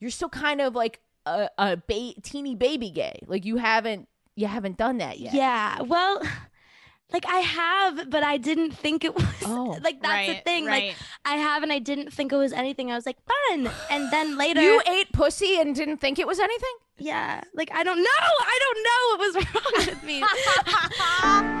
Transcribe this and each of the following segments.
you're still kind of like a, a ba- teeny baby gay. Like you haven't you haven't done that yet. Yeah. Well, like I have, but I didn't think it was Oh. like that's the thing. right. Like I have and I didn't think it was anything. I was like, fun. And then later You ate pussy and didn't think it was anything? Yeah. Like I don't know. I don't know what was wrong with me.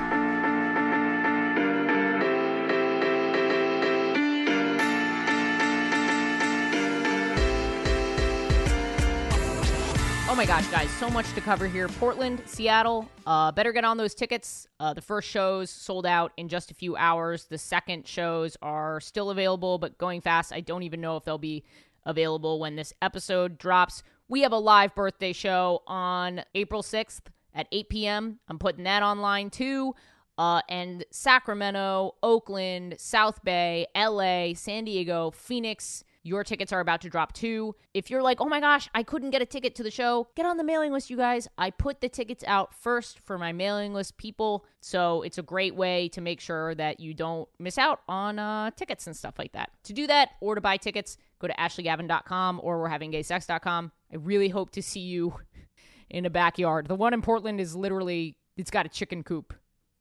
my gosh, guys, so much to cover here. Portland, Seattle, uh, better get on those tickets. Uh, the first shows sold out in just a few hours. The second shows are still available, but going fast. I don't even know if they'll be available when this episode drops. We have a live birthday show on April 6th at 8 p.m. I'm putting that online too. Uh, and Sacramento, Oakland, South Bay, LA, San Diego, Phoenix. Your tickets are about to drop too. If you're like, oh my gosh, I couldn't get a ticket to the show, get on the mailing list, you guys. I put the tickets out first for my mailing list people. So it's a great way to make sure that you don't miss out on uh, tickets and stuff like that. To do that or to buy tickets, go to ashleygavin.com or we're having gaysex.com. I really hope to see you in a backyard. The one in Portland is literally, it's got a chicken coop.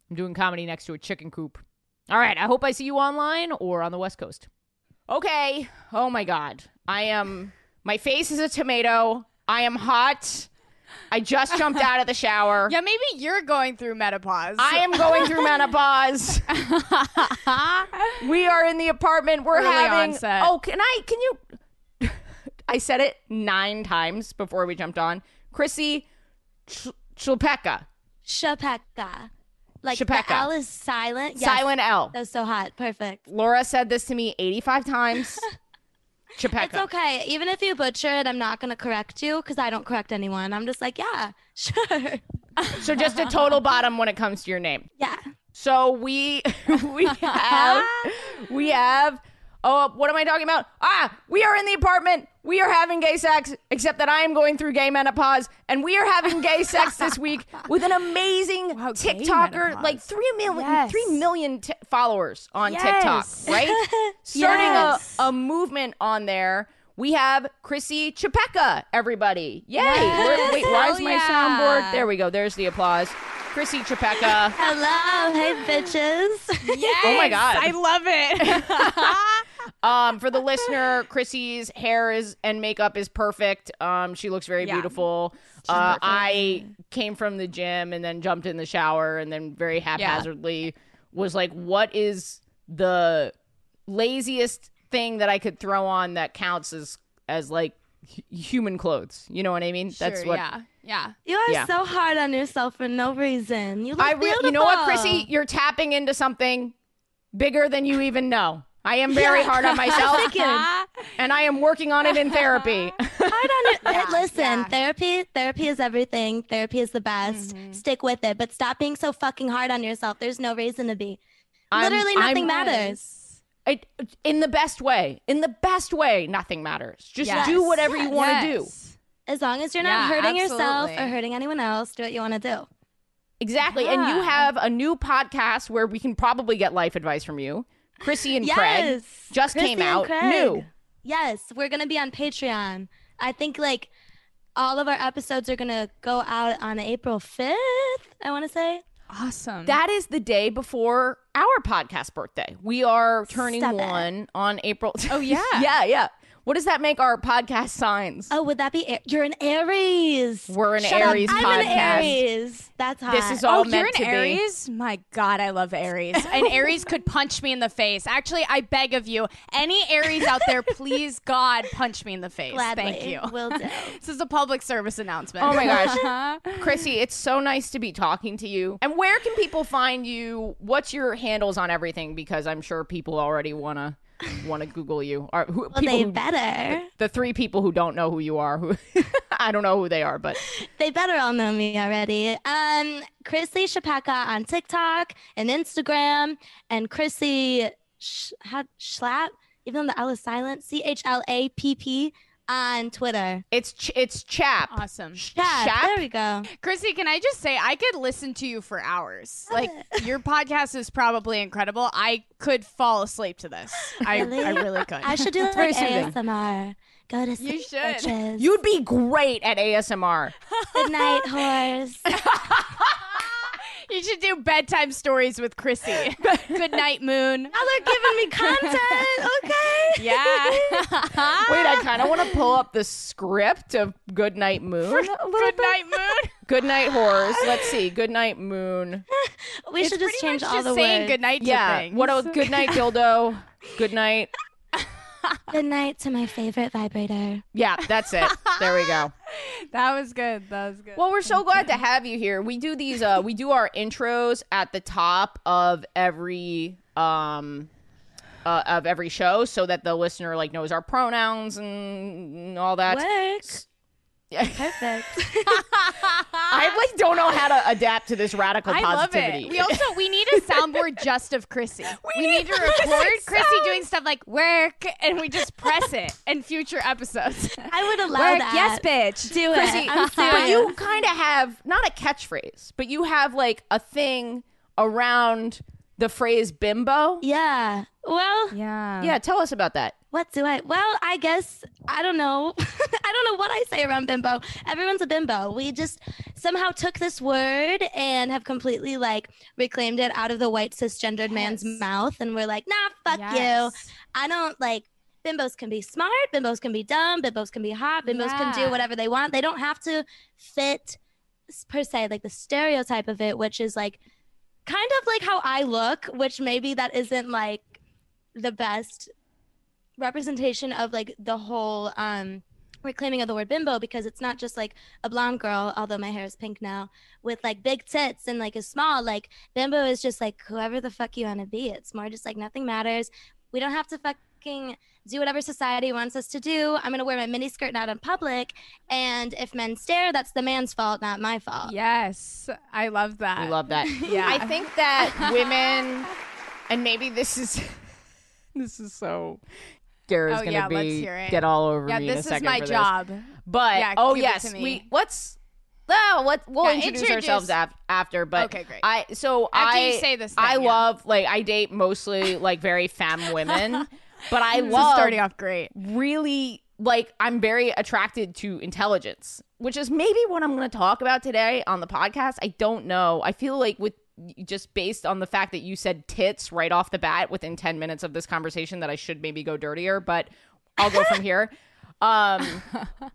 I'm doing comedy next to a chicken coop. All right, I hope I see you online or on the West Coast. Okay. Oh my God. I am, my face is a tomato. I am hot. I just jumped out of the shower. yeah, maybe you're going through menopause. I am going through menopause. we are in the apartment. We're Early having. onset. Oh, can I? Can you? I said it nine times before we jumped on. Chrissy Ch- Chilpeka. Shapeka. Like Shapeka. the L is silent. Yes. Silent L. That's so hot. Perfect. Laura said this to me 85 times. Chipeka. It's okay. Even if you butcher it, I'm not gonna correct you because I don't correct anyone. I'm just like, yeah, sure. So just a total bottom when it comes to your name. Yeah. So we we have we have oh what am I talking about? Ah, we are in the apartment. We are having gay sex, except that I am going through gay menopause, and we are having gay sex this week with an amazing Wow, TikToker, like three million, Yes. three million t- followers on Yes. TikTok, right? Starting Yes. a, a movement on there. We have Chrissy Chlapecka, everybody. Yay. Yes. Wait, why is my yeah. soundboard? There we go. There's the applause. Chrissy Chlapecka. Hello, hey bitches. Yes, Oh my God. I love it. Um, for the listener, Chrissy's hair is and makeup is perfect. Um, she looks very Yeah. beautiful. Uh, I came from the gym and then jumped in the shower and then very haphazardly was like, "What is the laziest thing that I could throw on that counts as as like hu- human clothes?" You know what I mean? That's Sure, what. Yeah, yeah. You are Yeah. so hard on yourself for no reason. You look I re- beautiful. you know what, Chrissy? You're tapping into something bigger than you even know. I am very Yeah. hard on myself, and I am working on it in therapy. hard on it. Yeah, Listen, yeah. therapy, therapy is everything. Therapy is the best. Mm-hmm. Stick with it, but stop being so fucking hard on yourself. There's no reason to be. I'm- Literally, I'm- nothing matters. I, in the best way. In the best way, nothing matters. Just Yes. do whatever you want to do. Yes. As long as you're not Yeah, hurting yourself or hurting anyone else, do what you want to do. Exactly. And you have a new podcast where we can probably get life advice from you. Chrissy and Craig Yes, just Chrissy came out Craig. new. Yes, we're gonna be on Patreon. I think like all of our episodes are gonna go out on April fifth. I want to say. Awesome. That is the day before our podcast birthday. We are turning Stop it. one on April. Oh, yeah. yeah, yeah. What does that make our podcast signs? Oh, would that be? A- you're an Aries. We're an Shut up. Aries I'm podcast. an Aries. That's hot. This is oh, all oh, meant you're an to be. Aries? My God, I love Aries. And Aries could punch me in the face. Actually, I beg of you, any Aries out there, please, God, punch me in the face. Gladly. Thank you. Will do. This is a public service announcement. Oh my gosh. Chrissy, it's so nice to be talking to you. And where can people find you? What's your handles on everything? Because I'm sure people already wanna wanna Google you. Or who, Well, people they who, better. the three people who don't know who you are, who I don't know who they are, but They better all know me already. Um, Chrissy Chlapecka on TikTok and Instagram, and Chrissy Sh- Schlapp, even though the L is silent, C H L A P P on Twitter. it's ch- it's chap. Awesome. Yeah, Shap? there we go. Chrissy, can I just say I could listen to you for hours. Like your podcast is probably incredible. I could fall asleep to this. I, Really? I really could. I should do very like soothing. ASMR. Go to sleep. You should. bitches. You'd be great at ASMR. Good night, whores. You should do bedtime stories with Chrissy. Good night, Moon. Now they're giving me content. Okay. Yeah. Wait, I kind of want to pull up the script of Goodnight Moon. a Good bit. night, Moon. Goodnight Horrors. Let's see. Goodnight Moon. We should just Pretty change much all just the saying words. good night to Yeah. things. What else? Goodnight Dildo. Goodnight. Good night to my favorite vibrator. Yeah, that's it. There we go. That was good. That was good. Well, we're so glad to have you here. We do these uh we do our intros at the top of every um uh, of every show so that the listener like knows our pronouns and all that. Work. Yeah. Perfect. I like don't know how to adapt to this radical I love positivity. it. We also we need a soundboard just of Chrissy. We, need, to record Chrissy doing stuff like work, and we just press it in future episodes. I would allow work, that. yes, bitch. Do it. I'm but you kind of have not a catchphrase, but you have like a thing around the phrase bimbo. Yeah. Well, Yeah. Yeah, tell us about that. What do I? Well, I guess I don't know. I don't know what I say around bimbo. Everyone's a bimbo. We just somehow took this word and have completely like reclaimed it out of the white cisgendered man's mouth, and we're like, nah, fuck you. I don't like. Bimbos can be smart. Bimbos can be dumb. Bimbos can be hot. Bimbos can do whatever they want. They don't have to fit per se like the stereotype of it, which is like kind of like how I look, which maybe that isn't like the best representation of like the whole um reclaiming of the word bimbo because it's not just like a blonde girl although my hair is pink now with like big tits and like a small like bimbo is just like whoever the fuck you want to be it's more just like nothing matters we don't have to fucking do whatever society wants us to do i'm gonna wear my mini skirt out in public and if men stare that's the man's fault not my fault Yes, I love that. i love that. Yeah. I think that women, and maybe this is this is so. Gara's Oh, gonna yeah, be let's hear it. get all over Yeah, me in a this is my for this. job. But Yeah, oh yes, we let's. Oh, what we'll Yeah, introduce, introduce- ourselves af- after, but Okay, great. I so After I you say this I thing, yeah. love like I date mostly like very femme women, but I love starting off great. really like I'm very attracted to intelligence, which is maybe what I'm going to talk about today on the podcast. I don't know. I feel like with just based on the fact that you said tits right off the bat within 10 minutes of this conversation that I should maybe go dirtier, but I'll go from here. Um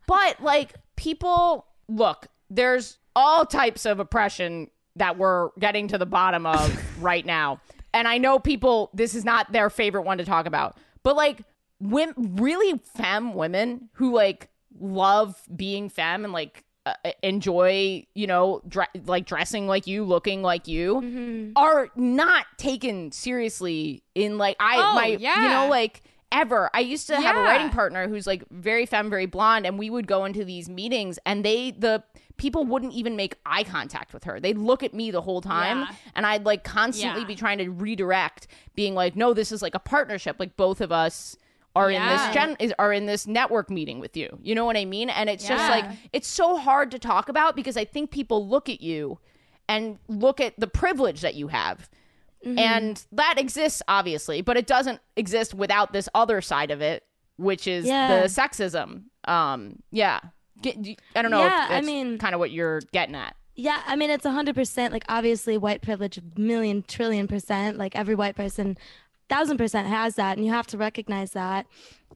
but like people look, there's all types of oppression that we're getting to the bottom of right now. And I know people this is not their favorite one to talk about. But like women really femme women who like love being femme and like uh, enjoy, you know, dre- like dressing like you, looking like you Mm-hmm. are not taken seriously in like I Oh, my you know like ever. I used to have a writing partner who's like very femme, very blonde, and we would go into these meetings and they the people wouldn't even make eye contact with her. They'd look at me the whole time Yeah. and I'd like constantly Yeah. be trying to redirect, being like, No, this is like a partnership. Like both of us are in this gen is are in this network meeting with you. You know what I mean? And it's just like it's so hard to talk about because I think people look at you and look at the privilege that you have. Mm-hmm. And that exists obviously, but it doesn't exist without this other side of it, which is Yeah. the sexism. Um yeah. I don't know Yeah, if I mean- kind of what you're getting at. Yeah, I mean it's a hundred percent like obviously white privilege a million trillion percent. Like every white person thousand percent has that and you have to recognize that.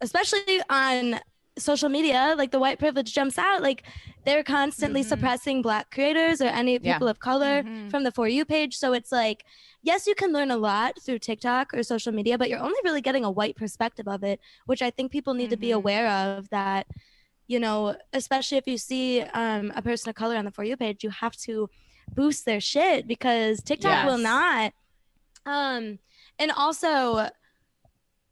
Especially on social media, like the white privilege jumps out. Like they're constantly suppressing black creators or any Yeah. people of color Mhm. from the for you page. So it's like, yes, you can learn a lot through TikTok or social media, but you're only really getting a white perspective of it, which I think people need to be Mhm. aware of that you know, especially if you see um, a person of color on the For You page, you have to boost their shit because TikTok will not. Um, and also,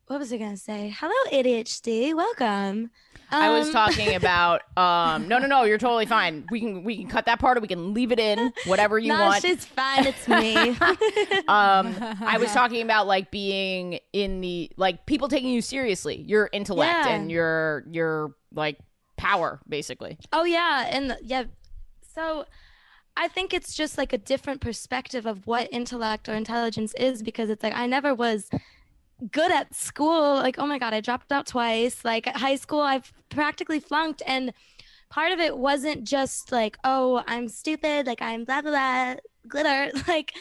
what was I gonna say? Hello, ADHD. Welcome. I was Um, talking about um no no no, you're totally fine. We can we can cut that part or we can leave it in, whatever you no, want. she's fine. It's me. um i was talking about like being in the like people taking you seriously your intellect Yeah. and your your like power basically Oh yeah, and yeah. So I think it's just like a different perspective of what intellect or intelligence is because it's like I never was good at school. Like, oh my God, I dropped out twice. Like at high school, I've practically flunked. And part of it wasn't just like, oh, I'm stupid, like I'm blah, blah, blah, glitter. Like,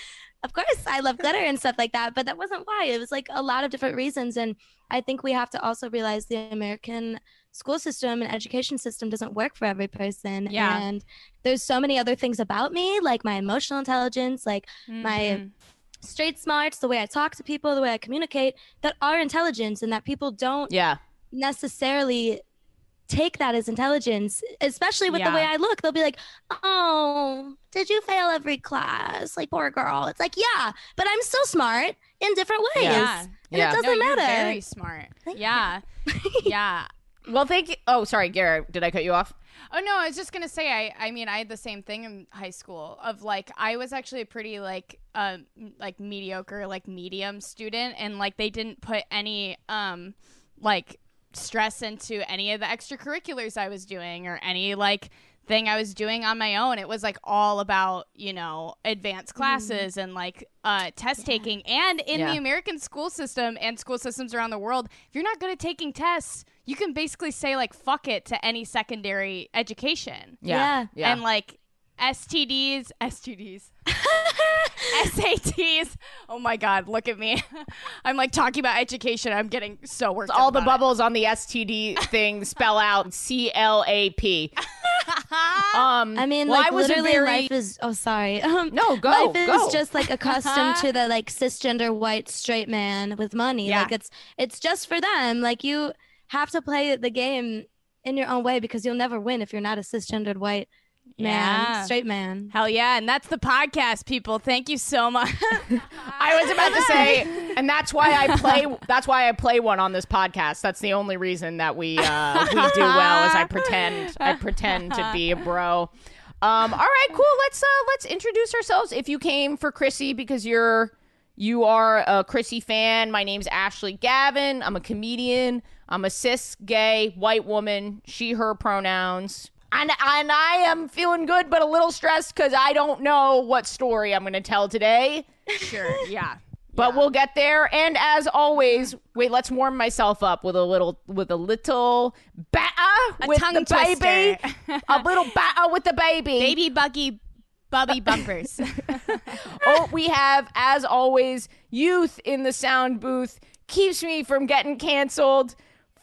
of course, I love glitter and stuff like that. But that wasn't why. It was like a lot of different reasons. And I think we have to also realize the American school system and education system doesn't work for every person. Yeah. And there's so many other things about me, like my emotional intelligence, like my Mhm. straight smarts, the way I talk to people, the way I communicate, that are intelligence and that people don't Yeah. necessarily take that as intelligence, especially with the way I look. They'll be like, Oh, did you fail every class? Like, poor girl. It's like, Yeah, but I'm still smart in different ways. Yeah. And Yeah. it No, doesn't you're matter. very smart. Yeah. yeah. Well, thank you. Oh, sorry, Garrett. Did I cut you off? Oh no, I was just gonna say I I mean I had the same thing in high school of like I was actually a pretty like um like mediocre like medium student and like they didn't put any um like stress into any of the extracurriculars I was doing or any like thing I was doing on my own. It was like all about, you know, advanced classes and like uh test taking and in Yeah. the American school system and school systems around the world, if you're not good at taking tests, you can basically say like fuck it to any secondary education. Yeah. Yeah. And like STDs, STDs, SATs. Oh my God, look at me. I'm like talking about education. I'm getting so worked up all the about it. bubbles on the STD thing spell out C L A P. Um, I mean, well, like I was a literally, very- life is. Oh, sorry. Um, No, go, Life is go. just like accustomed to the like cisgender white straight man with money. Yeah. Like it's it's just for them. Like you have to play the game in your own way because you'll never win if you're not a cisgendered white man, Yeah. straight man. Hell yeah. And that's the podcast, people. Thank you so much. I was about to say, and that's why I play. That's why I play one on this podcast. That's the only reason that we uh, we do well. Is I pretend I pretend to be a bro. Um, all right, cool. Let's uh, let's introduce ourselves. If you came for Chrissy because you're you are a Chrissy fan, my name's Ashley Gavin. I'm a comedian. I'm a cis gay white woman. She her pronouns. And, and I am feeling good, but a little stressed because I don't know what story I'm going to tell today. sure. Yeah. But we'll get there. And as always, wait, let's warm myself up with a little with a little batter A with the baby. a little batter with the baby. Baby buggy bubby bumpers. Oh, we have, as always, youth in the sound booth. Keeps me from getting canceled.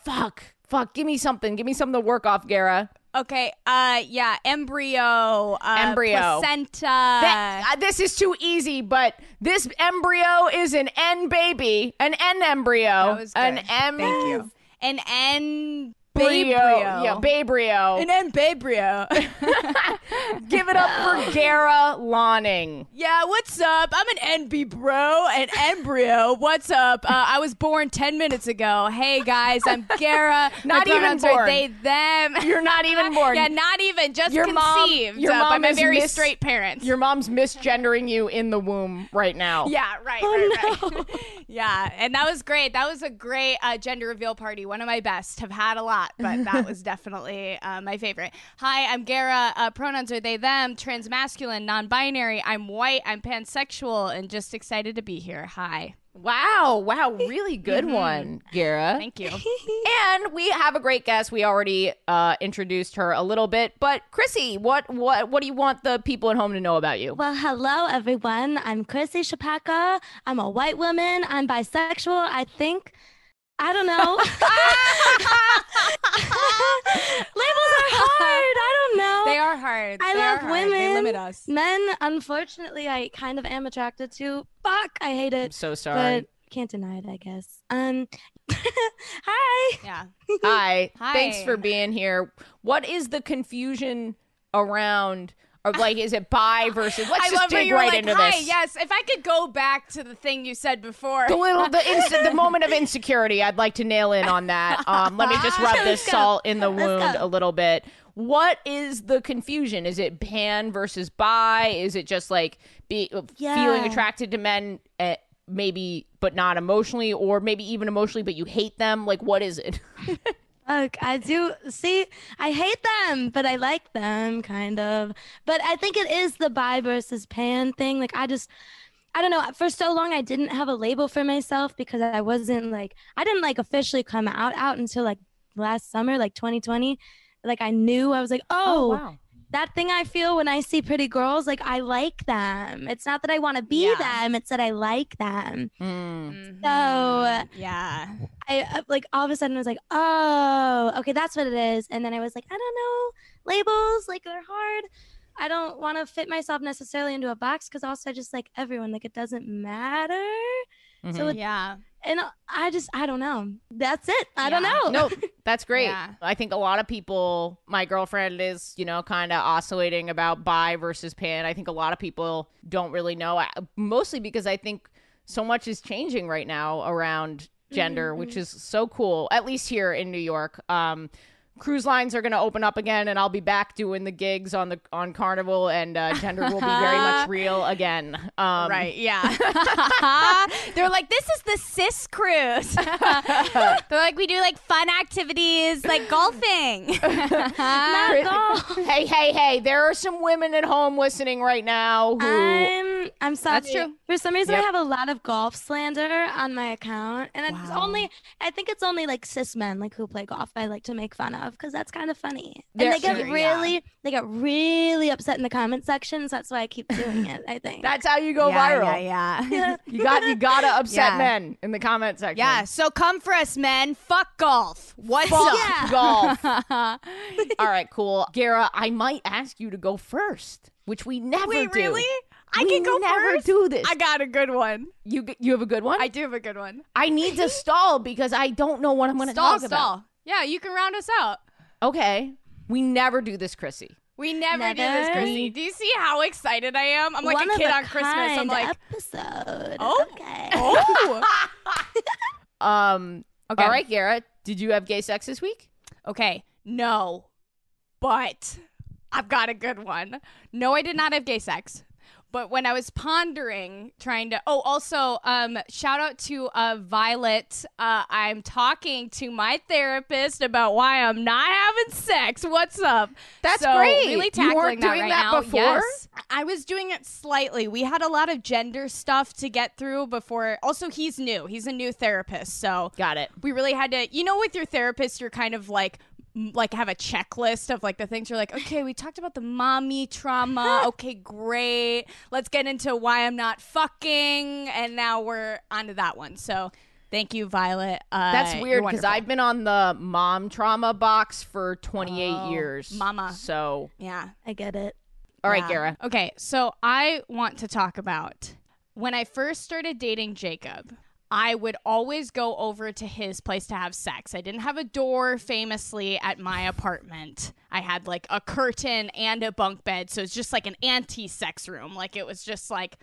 Fuck. Fuck. Give me something. Give me something to work off, Gara. okay. Uh yeah, embryo, uh, Embryo. placenta. That- uh, this is too easy, but this embryo is an N baby, an N embryo, That was good. an M. Thank you. An N. babrio. Yeah, babrio. An N babrio. Give it up for Gara Lonning. yeah, what's up? I'm an NB bro, an embryo. What's up? Uh, I was born 10 minutes ago. Hey guys, I'm Gara. Not My even born. Are they, them. You're not even born. Yeah, not even. Just Your mom- conceived your uh, by my very mis- straight parents. Your mom's misgendering you in the womb right now. Yeah, right, Oh, right, right. yeah, and that was great. That was a great uh, gender reveal party. One of my best. Have had a lot, but that was definitely uh, my favorite. Hi, I'm Gara. Uh, pronouns are they, them, transmasculine, non binary. I'm white, I'm pansexual, and just excited to be here. Hi. Wow. Wow. Really good one, Gara. Thank you. And we have a great guest. We already uh, introduced her a little bit, but Chrissy, what what what do you want the people at home to know about you? Well, hello everyone. I'm Chrissy Chlapecka. I'm a white woman. I'm bisexual. I think. I don't know. Labels are hard. I don't know. They are hard. I They love are hard. They limit us. Men, unfortunately, I kind of am attracted to. Fuck, I hate it. I'm it. so sorry. But can't deny it, I guess. Um, hi. Yeah. Hi. Hi. Thanks for being here. What is the confusion around? Or like, is it bi versus? Let's I just dig right like, into hi, this. yes. If I could go back to the thing you said before. The little, the instant, the moment of insecurity. I'd like to nail in on that. Um, let me just rub this salt in the wound a little bit. What is the confusion? Is it pan versus bi? Is it just like be feeling attracted to men, uh, maybe but not emotionally, or maybe even emotionally, but you hate them? Like, what is it? Look, I do see. I hate them, but I like them, kind of. But I think it is the bi versus pan thing. Like I just, I don't know. For so long, I didn't have a label for myself because I wasn't like I didn't like officially come out out until like last summer, like 2020. Like I knew I was like, oh, oh wow. That thing I feel when I see pretty girls, like I like them. It's not that I want to be Yeah. them; it's that I like them. Mm. Mhm. yeah. I uh, like all of a sudden was like, oh, okay, that's what it is. And then I was like, I don't know, labels like they're hard. I don't want to fit myself necessarily into a box because also I just like everyone, like it doesn't matter. So Mhm. it, Yeah. And I just I don't know. That's it. I don't know. no, that's great. Yeah. I think a lot of people, my girlfriend is, you know, kind of oscillating about bi versus pan. I think a lot of people don't really know, mostly because I think so much is changing right now around gender, which is so cool, at least here in New York. Um, cruise lines are going to open up again and I'll be back doing the gigs on the on Carnival and uh, gender will be very much real again. Um, right. Yeah. They're like, this is the cis cruise. They're like, we do like fun activities like golfing. Not golf. Hey, hey, hey, there are some women at home listening right now who I'm I'm sorry. That's true. For some reason, Yep. I have a lot of golf slander on my account, and it's only I think it's only like cis men like who play golf. I like to make fun of because that's kind of funny, They're- and they get Sure, yeah. really they get really upset in the comment sections. That's why I keep doing it. I think. That's how you go yeah, viral. Yeah, yeah. You got you gotta upset Yeah. men in the comment section. Yeah, so come for us, men. Fuck golf. What's Fuck up? Yeah. golf. All right, cool. Gara, I might ask you to go first, which we never Wait, do. really? I We can go never first. do this. I got a good one. you you have a good one? I I, do have a good one. I need to stall because I don't know what I'm going to Stall, talk stall. Yeah, you can round us out. Okay. We never do this, Chrissy. We never, do this, Never? Chrissy. Do you see how excited I am? I'm like One a kid a on Christmas. I'm kind like, episode. Oh. okay. oh. Um Okay. All right, Gara, did you have gay sex this week? Okay, no, but I've got a good one. No, I did not have gay sex. But when I was pondering trying to, oh, also, um, shout out to uh, Violet. Uh, I'm talking to my therapist about why I'm not having sex. What's up? That's So, great. Really You tackling weren't that doing right that now. before? Yes. I was doing it slightly. We had a lot of gender stuff to get through before. Also, he's new. He's a new therapist, so Got it. we really had to you know with your therapist you're kind of like m- like have a checklist of like the things you're like okay we talked about the mommy trauma okay great let's get into why i'm not fucking and now we're onto that one so thank you violet uh, That's weird because. I've been on the mom trauma box for 28 Oh, years. mama. So, yeah I get it. all right, Yeah. Gara. Okay, so I want to talk about when I first started dating Jacob. I would always go over to his place to have sex. I didn't have a door famously at my apartment. I had like a curtain and a bunk bed, so it's just like an anti-sex room. Like it was just like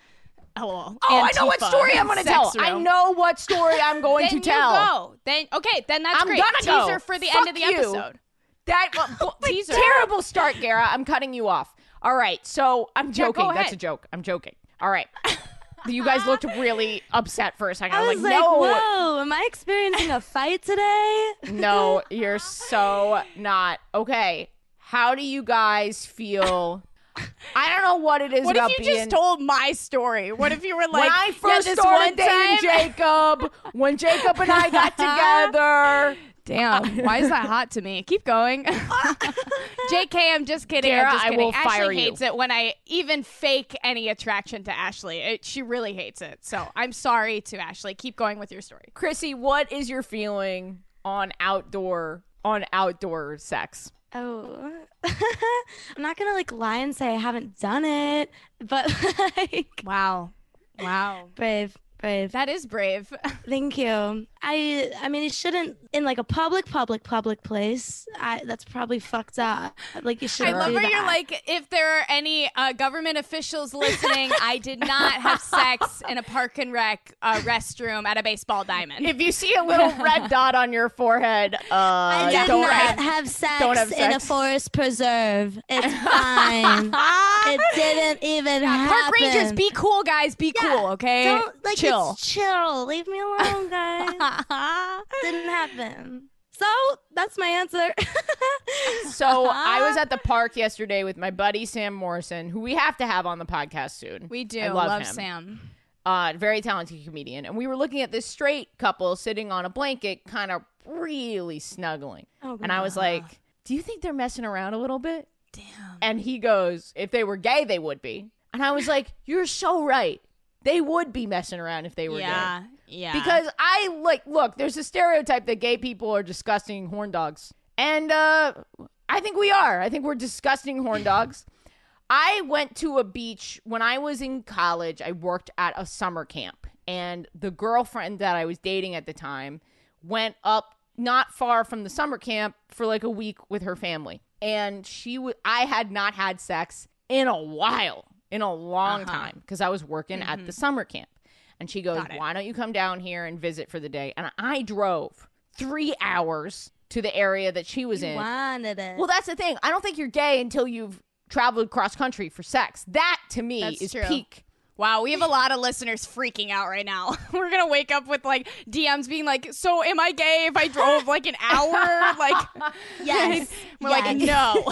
hello. Oh, I know what story I'm going to sex tell. I know what story I'm going to tell. you go. Then okay, then that's I'm great. gonna go. Teaser for the Fuck end of the you. episode. That well, Teaser. terrible start, Gara. I'm cutting you off. All right, so I'm joking. go That's a joke. I'm joking. All right. you guys looked really upset for a second. I was was like, like, no, whoa, am I experiencing a fight today? no, you're so not okay. How do you guys feel? I don't know what it is What if you being. just told my story? What if you were like, when I yeah, first this started one dating Jacob, when Jacob and I got together, Damn, why is that hot to me? Keep going. JK, I'm just kidding. Dara, I'm just I kidding. will Ashley fire you. hates it when I even fake any attraction to Ashley. It, she really hates it. So I'm sorry to Ashley. Keep going with your story. Chrissy, what is your feeling on outdoor on outdoor sex? Oh, I'm not gonna like lie and say I haven't done it, but like Wow. Wow. brave, brave. That is brave. Thank you. I I mean, you shouldn't in like a public, public, public place. I that's probably fucked up. Like you I shouldn't love where that. you're like, if there are any uh, government officials listening, I did not have sex in a park and rec uh, restroom at a baseball diamond. If you see a little red dot on your forehead, uh, I did don't not have- have sex don't have sex in a forest preserve. It's fine. it didn't even happen. Park rangers, be cool, guys. Be Yeah, cool, okay? Don't like Chill. It's chill. Leave me alone, guys. didn't happen. So that's my answer. So I was at the park yesterday with my buddy Sam Morrison, who we have to have on the podcast soon. we do I love, love. Sam. uh, very talented comedian, and we were looking at this straight couple sitting on a blanket, kind of really snuggling. Oh, and I was like, "Do you think they're messing around a little bit?" Damn. And he goes, "If they were gay, they would be." And I was like, "You're so right. They would be messing around if they were gay." Yeah. Yeah. Because I like look, there's a stereotype that gay people are disgusting horn dogs. And uh I think we are. I think we're disgusting horn dogs. I went to a beach when I was in college. I worked at a summer camp and the girlfriend that I was dating at the time went up not far from the summer camp for like a week with her family. And she w- I had not had sex in a while, in a long Uh-huh. time because I was working at the summer camp. And she goes, Why don't you come down here and visit for the day? And I drove three hours to the area that she was in. wanted it. Well, that's the thing. I don't think you're gay until you've traveled cross country for sex. That to me That's is true. peak. Wow, we have a lot of listeners freaking out right now. We're gonna wake up with like DMs being like, "So, am I gay if I drove like an hour?" Like, yes. we're like, "No,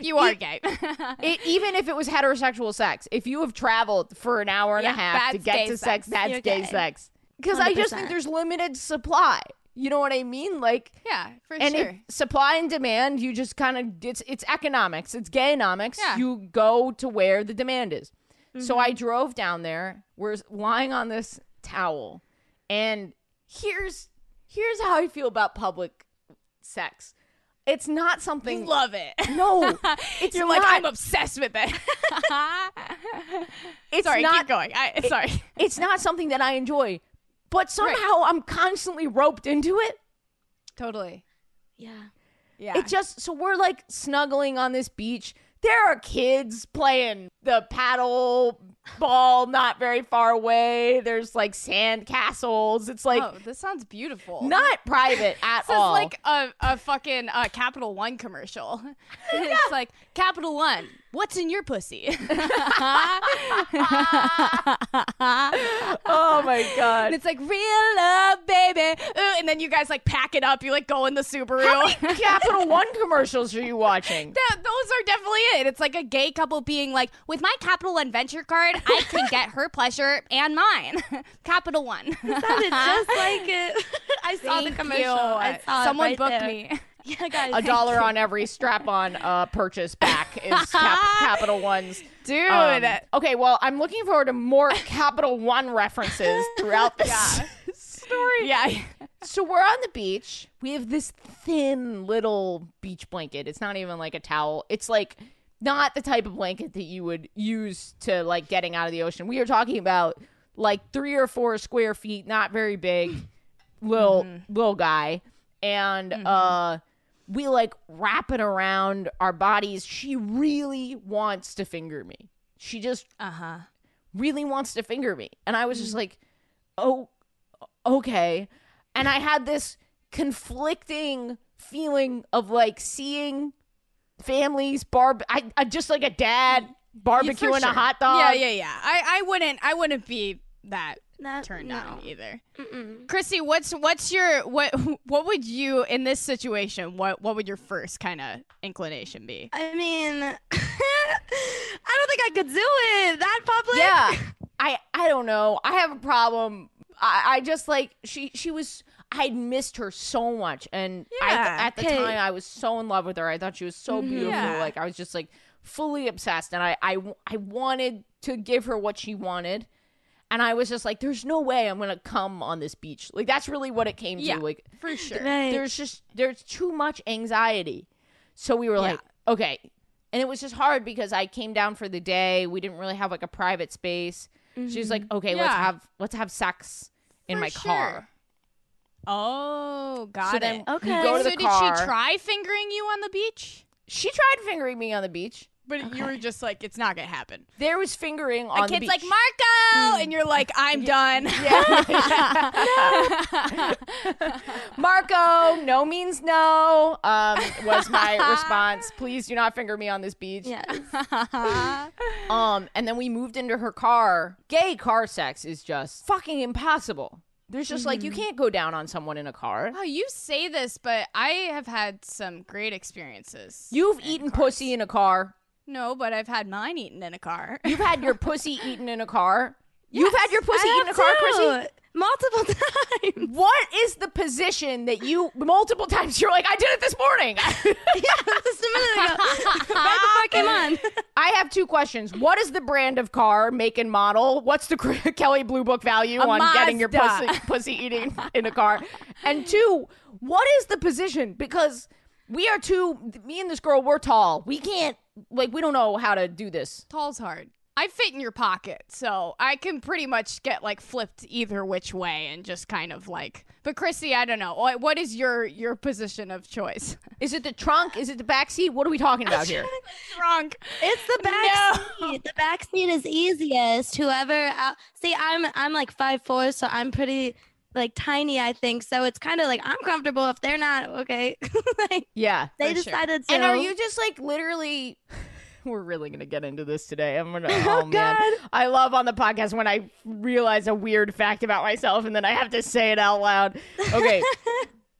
you are gay." It, even if it was heterosexual sex, if you have traveled for an hour and Yeah, a half to get to sex. sex, that's You're gay gay. sex. Because I just think there's limited supply. You know what I mean? Like, yeah, for and sure. supply and demand, you just kind of it's it's economics, it's gayonomics. Yeah. You go to where the demand is. So Mm-hmm. I drove down there. We're lying on this towel, and here's here's how I feel about public sex. It's not something. you love it. no, it's You're not. like, I'm obsessed with it. it's sorry, not. keep going. I, sorry. It's not something that I enjoy, but somehow I'm constantly roped into it. Totally. yeah. Yeah. It just so we're like snuggling on this beach. There are kids playing the paddle ball not very far away. There's like sand castles. It's like oh, this sounds beautiful. not private at all. This is like a, a fucking uh, Capital One commercial. it's like Capital One. What's in your pussy? oh my god! and god. it's like real love, baby. Ooh, and then you guys like pack it up. You like go in the Subaru. How many Capital One commercials are you watching? That, those are definitely it. It's like a gay couple being like, with my Capital One Venture card, I can get her pleasure and mine. Capital One. Sounded just like it. I saw the commercial. you. I saw it Someone right booked there. me. Yeah, guys. A dollar on every strap-on uh, purchase back is Cap- Capital One's. Dude. Um, okay, well, I'm looking forward to more Capital One references throughout this Yeah. story. yeah. So we're on the beach. We have this thin little beach blanket. It's not even like a towel. It's like not the type of blanket that you would use to like getting out of the ocean. We are talking about like three or four square feet, not very big, little little guy, and uh, we like wrap it around our bodies. She really wants to finger me. She just Uh huh. really wants to finger me. And I was just like, oh, okay. And I had this conflicting feeling of like seeing families barb I, I just like a dad barbecuing a hot dog. Yeah, yeah, yeah. I, I wouldn't I wouldn't be that Not, turned no. on either. Mm-mm. Chrissy, what's what's your what what would you in this situation? What what would your first kind of inclination be? I mean, I don't think I could do it that public. Yeah. I I don't know. I have a problem. I, I just like she she was I had missed her so much and I at the Okay. time I was so in love with her. I thought she was so mm-hmm. beautiful. Yeah. Like I was just like fully obsessed and I I I wanted to give her what she wanted. And I was just like there's no way I'm going to come on this beach. Like that's really what it came Yeah. to. Like For sure. Right. there's just there's too much anxiety. So we were like, okay. And it was just hard because I came down for the day. We didn't really have like a private space. She was like, mm-hmm. okay, let's have let's have sex in For my sure. car. Oh, got so it. then Okay. go to so the did she try fingering you on the beach? She tried fingering me on the beach. But you were just like, it's not gonna happen. There was fingering A on the kid's like Marco, and you're like, I'm done. yeah Marco, no means no. Um, was my response. Please do not finger me on this beach. Yes. Um, and then we moved into her car. Gay car sex is just fucking impossible. There's just like you can't go down on someone in a car. Oh, you say this, but I have had some great experiences. You've eaten pussy in a car. No, but I've had mine eaten in a car. You've had your pussy eaten in a car. You've had your pussy eaten in a car, Chrissy? Multiple times. What is the position that you multiple times you're like, I did it this morning? yeah, just a minute ago. right before I came on. I have two questions. What is the brand of car, make and model? What's the Kelley Blue Book value A on getting your pussy, pussy eating in a car? And two, what is the position? Because we are two, me and this girl, we're tall. We can't, like, we don't know how to do this. Tall's hard. I fit in your pocket, so I can pretty much get like flipped either which way and just kind of like. But Chrissy, I don't know. What what is your your position of choice? Is it the trunk? Is it the back seat? What are we talking about here? trunk. It's the back No. seat. The back seat is easiest. Whoever out- see, I'm I'm like five four, so I'm pretty like tiny. I think so. It's kind of like I'm comfortable if they're not. Okay, like Yeah. they For sure. decided to. And are you just like literally? We're really gonna get into this today. I'm gonna. Oh, Oh, man, God. I love on the podcast when I realize a weird fact about myself and then I have to say it out loud. Okay.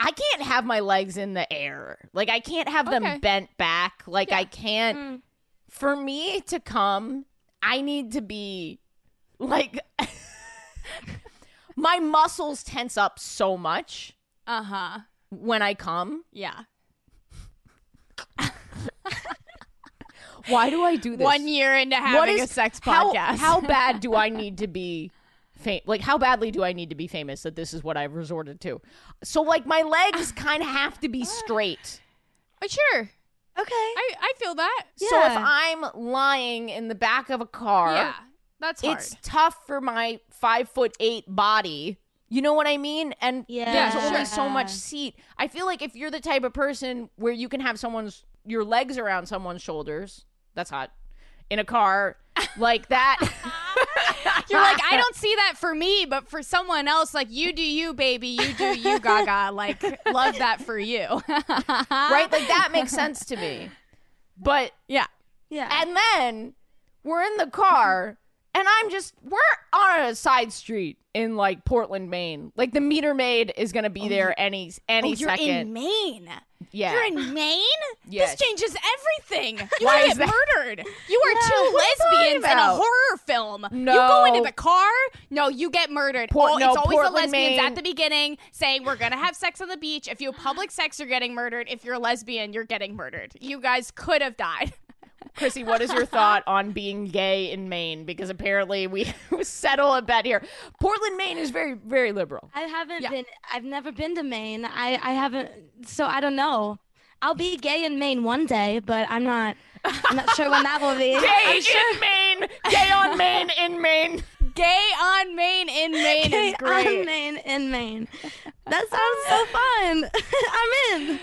I can't have my legs in the air. Like I can't have them Okay. bent back. Like I can't. Mm. For me to come, I need to be like. My muscles tense up so much Uh huh. when I come. Yeah. Why do I do this? One year into having a sex podcast. How, bad do I need to be? Fam- like how badly do I need to be famous that this is what I've resorted to? So like my legs kind of have to be straight. Oh, sure. okay. I I feel that. So if I'm lying in the back of a car, Yeah. That's hard. it's tough for my five foot eight body. You know what I mean? And Yeah, there's only sure. so much seat. I feel like if you're the type of person where you can have someone's your legs around someone's shoulders, that's hot. In a car like that. You're like, I don't see that for me, but for someone else, like you do you, baby, you do you, Gaga. Like, love that for you. right? Like that makes sense to me. But Yeah. yeah. and then we're in the car and I'm just we're on a side street in like Portland, Maine. Like the meter maid is gonna be oh, there any any oh, you're second. in Maine. yeah. You're in Maine? Yes. This changes everything. You Why want is to get that? murdered. You are Yeah. two What are you talking lesbians in a horror film. No, You go into the car, no, you get murdered. Port- oh, no, it's always Portland, the lesbians Maine. at the beginning saying we're gonna have sex on the beach. If you have public sex, you're getting murdered. If you're a lesbian, you're getting murdered. You guys could have died. Chrissy, what is your thought on being gay in Maine? Because apparently we settle a bet here. Portland, Maine is very, very liberal. I haven't Yeah. been. I've never been to Maine. I I haven't. So I don't know. I'll be gay in Maine one day, but I'm not. I'm not sure when that will be. Gay I'm sure. in Maine, gay on Maine in Maine. Gay on Maine in Maine Gay is great. on Maine in Maine. That sounds so fun. I'm in.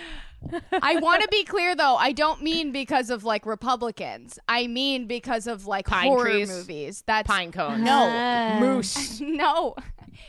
I want to be clear though. I don't mean because of like Republicans. I mean because of like Pine horror trees. movies. That's Pine cones. No. Ah. Moose. no.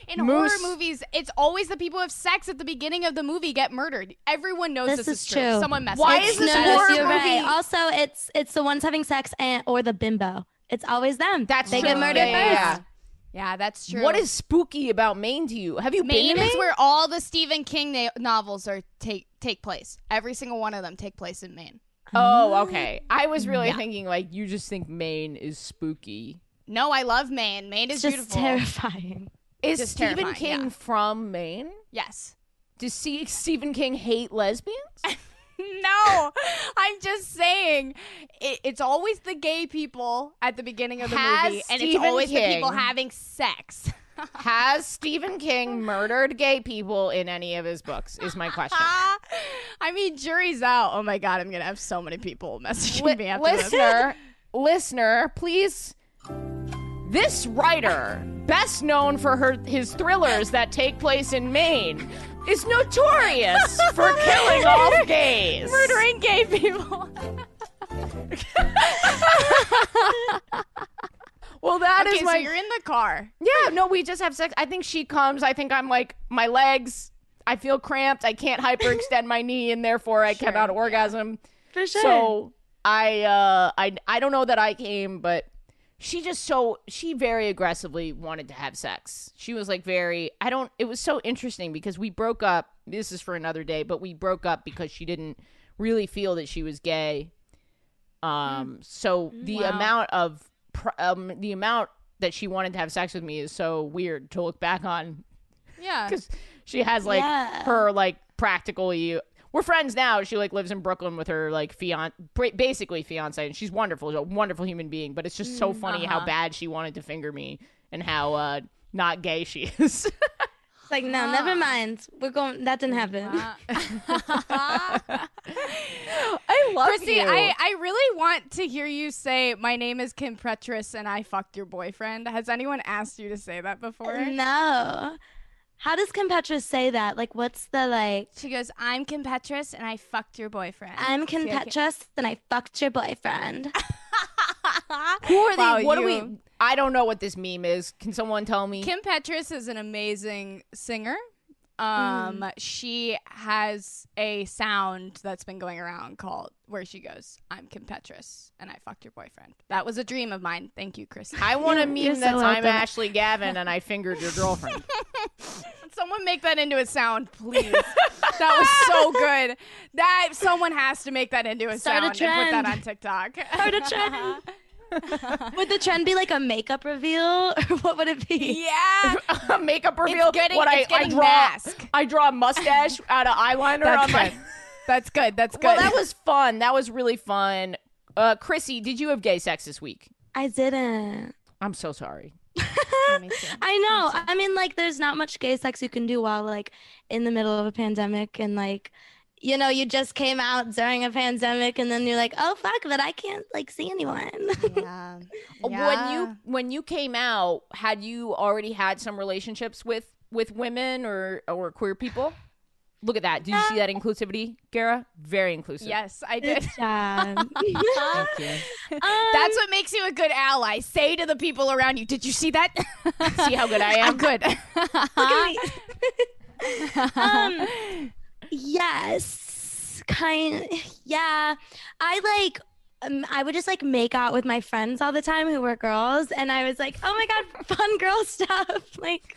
In Moose. horror movies, it's always the people who have sex at the beginning of the movie get murdered. Everyone knows this, This is true. true. Someone messed up. Why up. is this no, horror you're right. movie- Also, it's it's the ones having sex and or the bimbo. It's always them. That's they true. get murdered Yeah, yeah, first. yeah. Yeah, that's true. What is spooky about Maine to you? Have you Maine been to is where all the Stephen King na- novels are take take place. Every single one of them take place in Maine. Oh, okay. I was really Yeah. thinking like you just think Maine is spooky. No, I love Maine. Maine is It's just beautiful. terrifying. Is Just Stephen terrifying, King yeah. from Maine? yes. Does see Stephen King hate lesbians? No, I'm just saying it, it's always the gay people at the beginning of the Has movie, and Stephen it's always the people having sex. Has Stephen King murdered gay people in any of his books? Is my question. I mean, jury's out. Oh my god, I'm gonna have so many people messaging Li- me after this. listener, listener, please. This writer, best known for her his thrillers that take place in Maine, is notorious for killing off gays. Murdering gay people. Well, that is okay, my so you're in the car. Yeah, no, we just have sex. I think she comes. I think I'm like my legs. I feel cramped. I can't hyperextend my knee, and therefore I Sure, cannot yeah. orgasm. For sure. So I, uh, I, I don't know that I came, but she just so she very aggressively wanted to have sex. She was like very. I don't. It was so interesting because we broke up. This is for another day, but we broke up because she didn't really feel that she was gay. Um. So the Wow. amount of pr- um the amount that she wanted to have sex with me is so weird to look back on Yeah. because she has like Yeah. her like practically we're friends now she like lives in brooklyn with her like fiance basically fiance and she's wonderful she's a wonderful human being but it's just so funny how uh-huh. bad she wanted to finger me and how uh not gay she is like, no, never mind. We're going. That didn't happen. i love Chrissy, you I, I really want to hear you say, My name is Kim Petras and I fucked your boyfriend. Has anyone asked you to say that before? No. How does Kim Petras say that? Like, what's the like? She goes, I'm Kim Petras and I fucked your boyfriend. I'm Kim See, I Petras, and I fucked your boyfriend. who are Wow, they what do you- we i don't know what this meme is can someone tell me Kim Petras is an amazing singer. Um, Mm. she has a sound that's been going around called where she goes, "I'm Kim Petras and I fucked your boyfriend." That was a dream of mine. Thank you, Chris. I want to You're meme that's so I'm welcome. Ashley Gavin and I fingered your girlfriend. Someone make that into a sound, please. that was so good. That someone has to make that into a Start a sound and put that on TikTok. Start a trend. Would the trend be like a makeup reveal, or what would it be? yeah. A makeup reveal. getting- what it's I, I draw, mask. I draw a mustache out of eyeliner That's on my. good. That's good. That's good. Well, that was fun. That was really fun. Uh, Chrissy, did you have gay sex this week? I didn't. I'm so sorry. I know. I mean, like, there's not much gay sex you can do while like in the middle of a pandemic, and like, you know, you just came out during a pandemic, and then you're like, oh fuck, but I can't like see anyone. yeah. When you when you came out, had you already had some relationships with with women or or queer people? Look at that. Did you see that inclusivity, Gara? Very inclusive. Yes, I did. Good job. Thank you. Um, That's what makes you a good ally. Say to the people around you, "Did you see that?" See how good I am? I'm good. um, yes, kind. Yeah, I like. Um, I would just like make out with my friends all the time who were girls, and I was like, "Oh my god, fun girl stuff!" Like,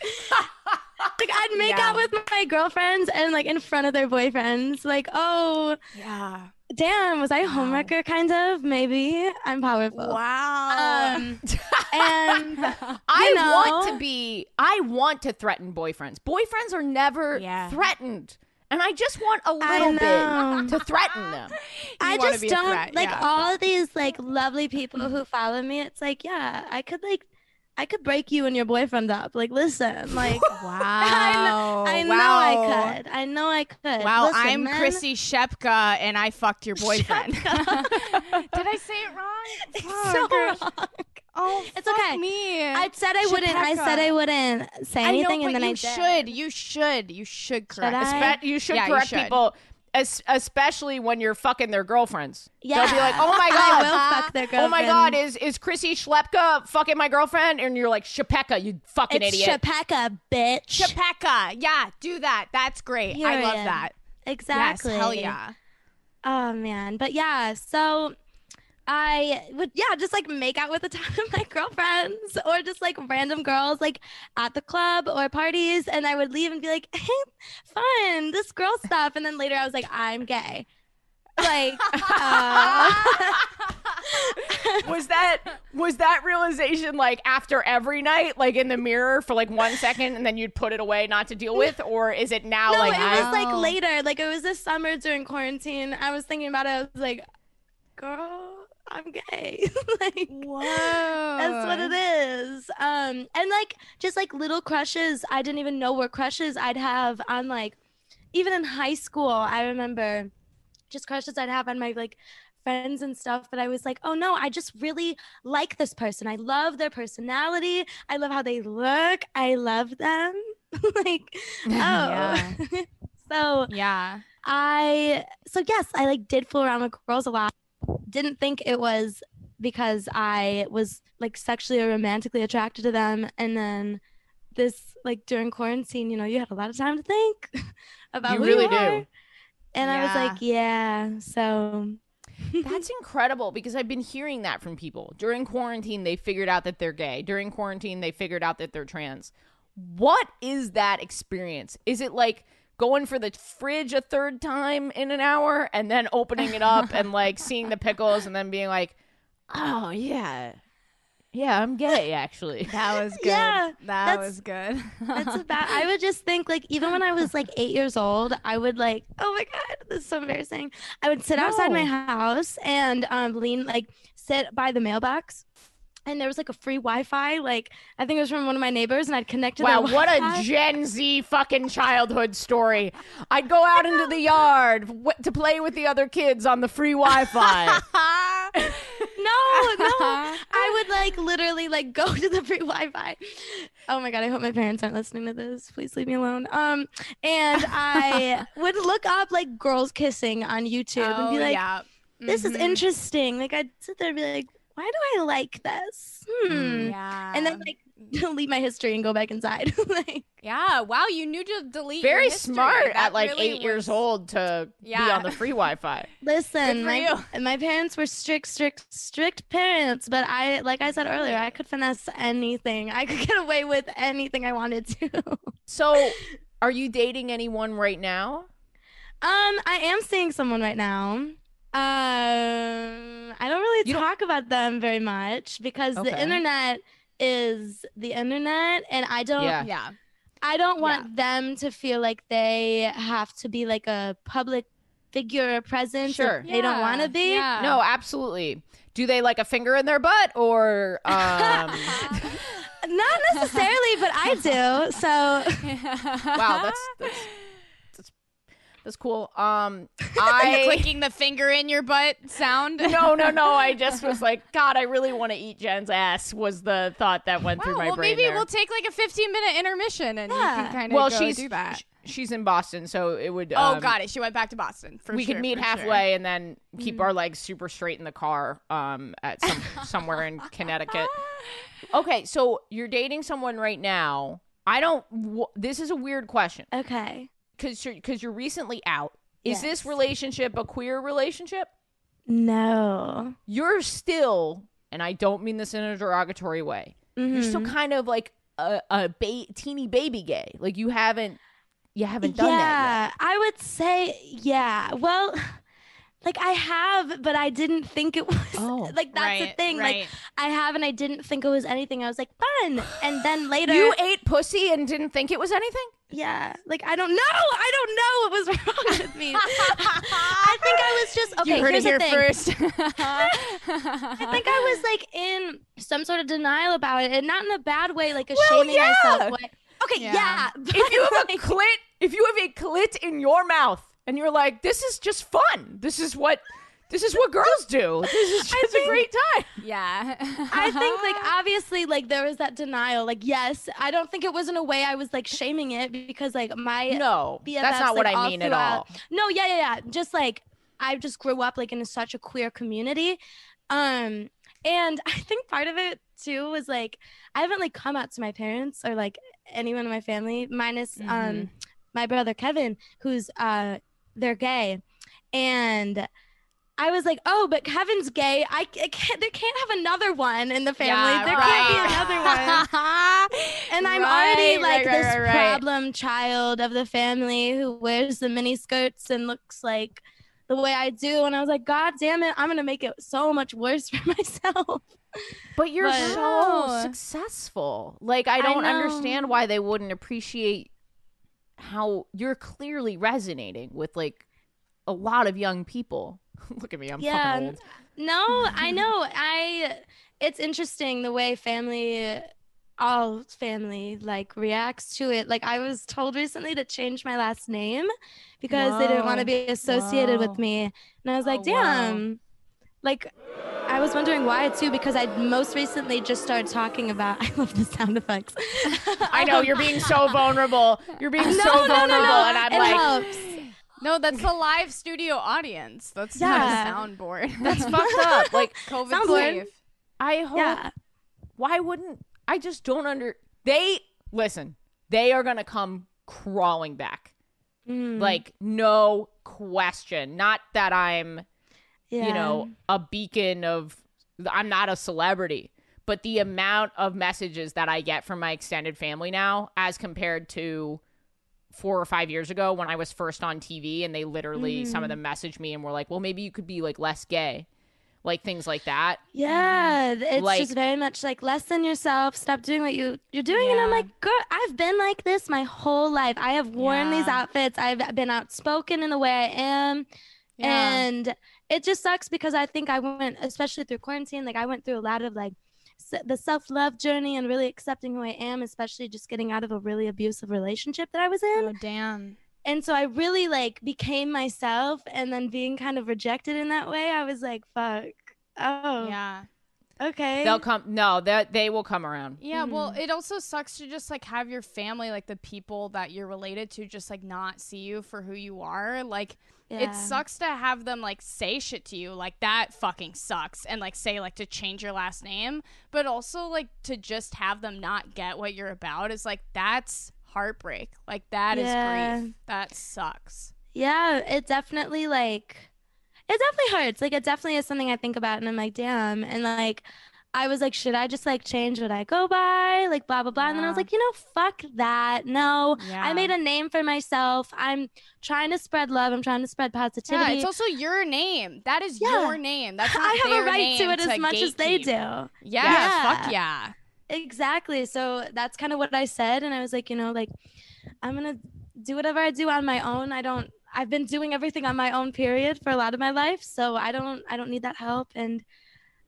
like I'd make Yeah. out with my girlfriends and like in front of their boyfriends. Like, oh yeah. damn, was I a homewrecker? Kind of, maybe. I'm powerful. Wow. Um, and I know? want to be. I want to threaten boyfriends. Boyfriends are never Yeah. threatened, and I just want a little know. bit to threaten them. I just don't threat, like yeah. all these like lovely people who follow me. It's like, yeah, I could like, I could break you and your boyfriend up. Like, listen, like, wow. I know wow. I could. I know I could. Wow, Listen, I'm men, Chrissy Shepka and I fucked your boyfriend. Did I say it wrong? It's Fuck. so wrong. Oh, It's fuck okay. Me. I said I wouldn't. I said I wouldn't say I know, anything, but and then you I did. should. You should. You should correct. I? Espe- you should Yeah, you correct should. people, es- especially when you're fucking their girlfriends. Yeah. They'll be like, "Oh my I god, will fuck their girlfriend. oh my god, is is Chrissy Schlepka fucking my girlfriend?" And you're like, "Shepeka, you fucking it's idiot." Shepeka, bitch. Shepeka. Yeah, do that. That's great. I love Period. that. exactly. Yes, hell yeah. Oh man, but yeah, so I would yeah just like make out with a ton of my girlfriends or just like random girls like at the club or parties, and I would leave and be like, "Hey, fun, this girl stuff," and then later I was like, "I'm gay." Like, uh, was that was that realization like after every night, like in the mirror for like one second, and then you'd put it away not to deal with, or is it now no, like it I- was like later. Like it was this summer during quarantine. I was thinking about it. I was like, "Girl, I'm gay." like, Whoa. That's what it is. Um, and like just like little crushes, I didn't even know were crushes I'd have on like even in high school. I remember just crushes I'd have on my like friends and stuff but I was like, oh no, I just really like this person. I love their personality. I love how they look. I love them. like, oh. Yeah. so Yeah. I so yes, I like did fool around with girls a lot. Didn't think it was because I was like sexually or romantically attracted to them, and then this like during quarantine, you know, you had a lot of time to think about You who really you do. are. And I was like, yeah. So That's incredible because I've been hearing that from people. During quarantine, they figured out that they're gay. During quarantine, they figured out that they're trans. What is that experience? Is it like going for the fridge a third time in an hour and then opening it up and like seeing the pickles and then being like, oh, yeah. Yeah, I'm gay actually. That was good. Yeah, that was good. That's about. I would just think like even when I was like eight years old, I would like, oh my god, this is so embarrassing. I would sit outside my house and um lean like sit by the mailbox. And there was like a free Wi-Fi, like I think it was from one of my neighbors, and I'd connect to Wow, what a Gen Z fucking childhood story. I'd go out into the yard w- to play with the other kids on the free Wi-Fi. No, no. I would like literally like go to the free Wi-Fi. Oh my god, I hope my parents aren't listening to this. Please leave me alone. Um, and I would look up like girls kissing on YouTube and be Oh, like, yeah. "This is Mhm. interesting." Like I'd sit there and be like, "Why do I like this?" Hmm. Yeah. And then like delete my history and go back inside. like, yeah. Wow, you knew to delete. your Very history. smart That at like really eight years old to be on the free Wi-Fi. listen, my my parents were strict, strict, strict parents, but I, like I said earlier, I could finesse anything. I could get away with anything I wanted to. So, are you dating anyone right now? Um, I am seeing someone right now. Um, I don't really You don't- talk about them very much because the internet is the internet, and I don't. Yeah. Yeah. I don't want them to feel like they have to be like a public figure or presence. if Sure. They don't want to be. Yeah. No, absolutely. Do they like a finger in their butt or um Not necessarily, but I do. So Wow, that's that's that's, that's cool. Um I clicking the finger in your butt sound. No, no, no. I just was like, God, I really want to eat Jen's ass was the thought that went Wow, through my well, brain. Well, maybe there. we'll take like a 15 minute intermission and you can kind of well, go she's do that. sh- she's in Boston, so it would oh, um, got it. She went back to Boston. For we sure, could meet for sure. halfway and then keep Mm. our legs super straight in the car um at some somewhere in Connecticut. Okay, so you're dating someone right now. I don't w- this is a weird question okay. Cuz you're cuz you're recently out. Is this relationship a queer relationship? No. You're still and I don't mean this in a derogatory way. You're still Mhm. kind of like a, a ba- teeny baby gay. Like you haven't you haven't done yeah, that Yeah, I would say yeah. Well, like I have, but I didn't think it was Oh. like that's right, the thing. Like I have, and I didn't think it was anything. I was like fun, and then later. You ate pussy and didn't think it was anything? yeah, like I don't know. I don't know what was wrong with me. I think I was just okay. you heard here's it here the thing. first. I think I was like in some sort of denial about it, and not in a bad way, like a Well, shaming yeah. myself way. Okay, Yeah. yeah. if you have a clit, if you have a clit in your mouth and you're like, this is just fun. This is what this is what girls do. This is just a great time. yeah. I think like obviously like there was that denial. Like yes, I don't think it was in a way I was like shaming it because like my No, BFFs, that's not what like, I all mean at all. No, yeah, yeah, yeah. Just like I just grew up like in such a queer community. Um and I think part of it too was like I haven't like come out to my parents or like anyone in my family minus Mm-hmm. um my brother Kevin who's uh they're gay. And I was like, "Oh, but Kevin's gay. I, I can't. There can't have another one in the family. Yeah, there right. can't be another one." And I'm already like right, right, this right, right. problem child of the family who wears the mini skirts and looks like the way I do. And I was like, God damn it, I'm gonna make it so much worse for myself. But you're But- so successful. Like I I don't know. understand why they wouldn't appreciate how you're clearly resonating with like a lot of young people. Look at me, I'm Yeah, fucking old. No, I know. I it's interesting the way family all family like reacts to it. Like I was told recently to change my last name because they didn't want to be associated Whoa. with me. And I was like, Oh, wow. Damn. Like I was wondering why too because I most recently just started talking about I love the sound effects. I know you're being so vulnerable. You're being no, so no, no, vulnerable no. and I'm it like helps. No, that's the live studio audience. That's Yeah. not a soundboard. that's fucked up. Like COVID Sounds safe. I hope Yeah. why wouldn't I just don't under they listen, they are gonna come crawling back. Mm, Like no question. Not that I'm yeah. you know, a beacon of I'm not a celebrity, but the amount of messages that I get from my extended family now as compared to 4 or 5 years ago when I was first on TV and they literally some of them mm-hmm. messaged me and were like, "Well, maybe you could be like less gay." like things like that. Yeah, mm-hmm. it's Like- just very much like lessen yourself. Stop doing what you you're doing, and I'm like, girl, I've been like this my whole life. I have worn these outfits. I've been outspoken in the way I am, Yeah. and it just sucks because I think I went, especially through quarantine, like I went through a lot of like the self love journey and really accepting who I am, especially just getting out of a really abusive relationship that I was in oh damn. and so I really like became myself and then being kind of rejected in that way, I was like, fuck. Oh, Yeah. okay. They'll come. No, that they will come around. Yeah, well, Mm-hmm. it also sucks to just like have your family, like the people that you're related to, just like not see you for who you are. Like, Yeah. it sucks to have them like say shit to you, like that fucking sucks, and like say like to change your last name, but also like to just have them not get what you're about is like that's heartbreak. Like that is Yeah. grief. That sucks. Yeah, it definitely like it definitely hurts. Like it definitely is something I think about and I'm like, damn. And like I was like, should I just like change what I go by? Like blah blah blah. And then I was like, you know, fuck that. No. Yeah. I made a name for myself. I'm trying to spread love. I'm trying to spread Yeah, positivity. it's also your name. That is Yeah. your name. That's I have a right to it as much as they do. Yeah, Yeah. fuck yeah. Exactly. So that's kind of what I said. And I was like, you know, like, I'm going to do whatever I do on my own. I don't, I've been doing everything on my own period for a lot of my life. So I don't, I don't need that help. And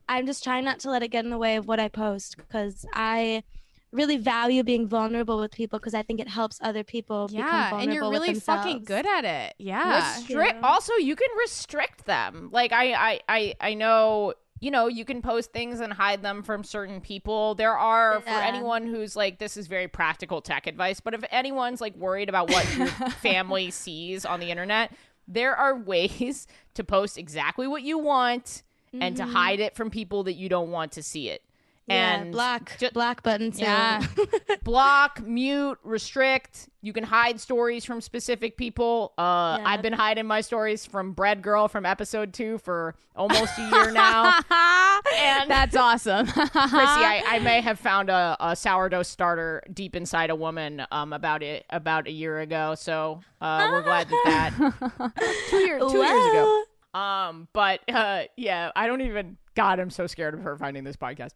I'm just trying not to let it get in the way of what I post because I really value being vulnerable with people because I think it helps other people become Yeah, vulnerable and you're with really fucking good at it. Yeah. Restrict. Yeah. Also, you can restrict them. Like I, I, I, I know. You know, you can post things and hide them from certain people. There are for anyone who's like, this is very practical tech advice. But if anyone's like worried about what your family sees on the internet, there are ways to post exactly what you want and to hide it from people that you don't want to see it. Yeah, And block, ju- block button too. Yeah. block, mute, restrict. You can hide stories from specific people. Uh, Yeah. I've been hiding my stories from Bread Girl from episode two for almost a year now. And- That's awesome. Chrissy, I, I may have found a, a sourdough starter deep inside a woman um, about it about a year ago. So uh, we're glad that that two years two years ago. Um, but uh, yeah, I don't even. God, I'm so scared of her finding this podcast.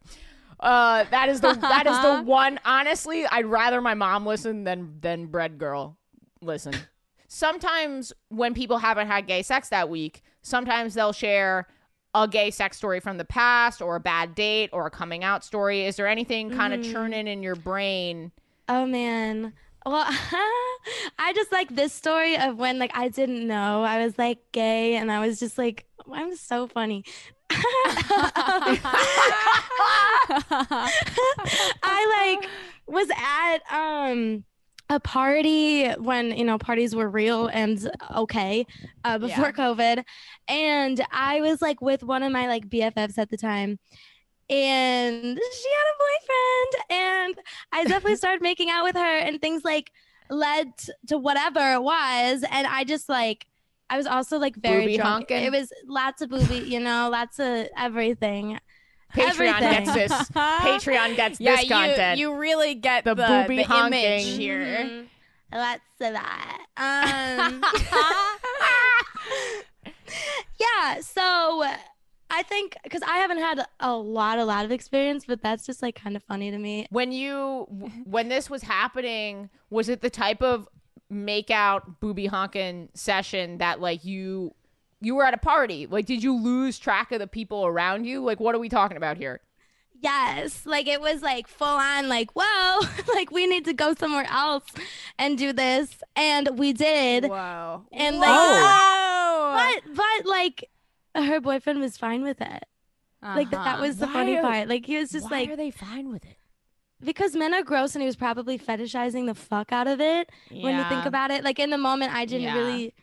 Uh, that is the that is the one. Honestly, I'd rather my mom listen than than Bread Girl listen. Sometimes when people haven't had gay sex that week, sometimes they'll share a gay sex story from the past or a bad date or a coming out story. Is there anything kind of churning in your brain? Oh man. Well, I just like this story of when like I didn't know I was like gay and I was just like I'm so funny. I like was at um a party when you know parties were real and okay uh, before Yeah. COVID, and I was like with one of my like BFFs at the time, and she had a boyfriend, and I definitely started making out with her, and things like led to whatever it was, and I just like. I was also like very Booby drunk. honking? It was lots of booby, you know, lots of everything. Patreon Everything. gets this. Patreon gets yeah, this content. You, you really get The the, booby the honking. image here. Mhm. Lots of that. Um, yeah, so I think because I haven't had a lot, a lot of experience, but that's just like kind of funny to me. when you when this was happening was it the type of make out booby honking session that like you you were at a party like did you lose track of the people around you like what are we talking about here Yes, like it was like full on, like, whoa, like we need to go somewhere else and do this. And we did. Wow. And like, Whoa. but, but like, her boyfriend was fine with it. Like, that Uh-huh. was the Why funny are- part. Like, he was just why like, are they fine with it because men are gross and he was probably fetishizing the fuck out of it when you think about it. Like in the moment, I didn't Yeah. really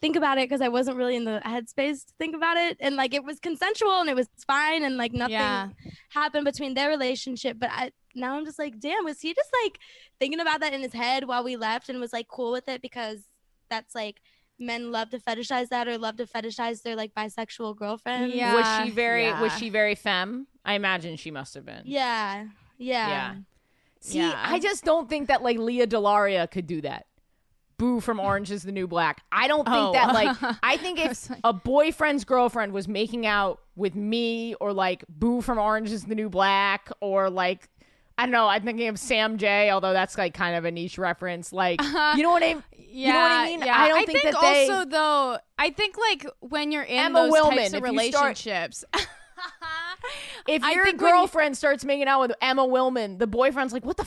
think about it because I wasn't really in the headspace to think about it. And like it was consensual and it was fine and like nothing Yeah. happened between their relationship. But I now I'm just like, damn, was he just like thinking about that in his head while we left and was like cool with it because that's like men love to fetishize that or love to fetishize their like bisexual girlfriend. Yeah. was she very was she very femme i imagine she must have been Yeah. Yeah. Yeah. see Yeah. i just don't think that like Lea DeLaria could do that boo from orange is the new black i don't think Oh. that like i think if a boyfriend's girlfriend was making out with me or like Boo from Orange is the New Black or like I don't know. I'm thinking of Sam Jay, although that's like kind of a niche reference. Like, uh-huh. you know what I mean? Yeah, you know what I mean? Yeah. I don't think, that they. also though, I think like when you're in Emma those Willmann, types of if you start- relationships. if your think you- girlfriend starts making out with Emma Willmann, the boyfriend's like, "What the?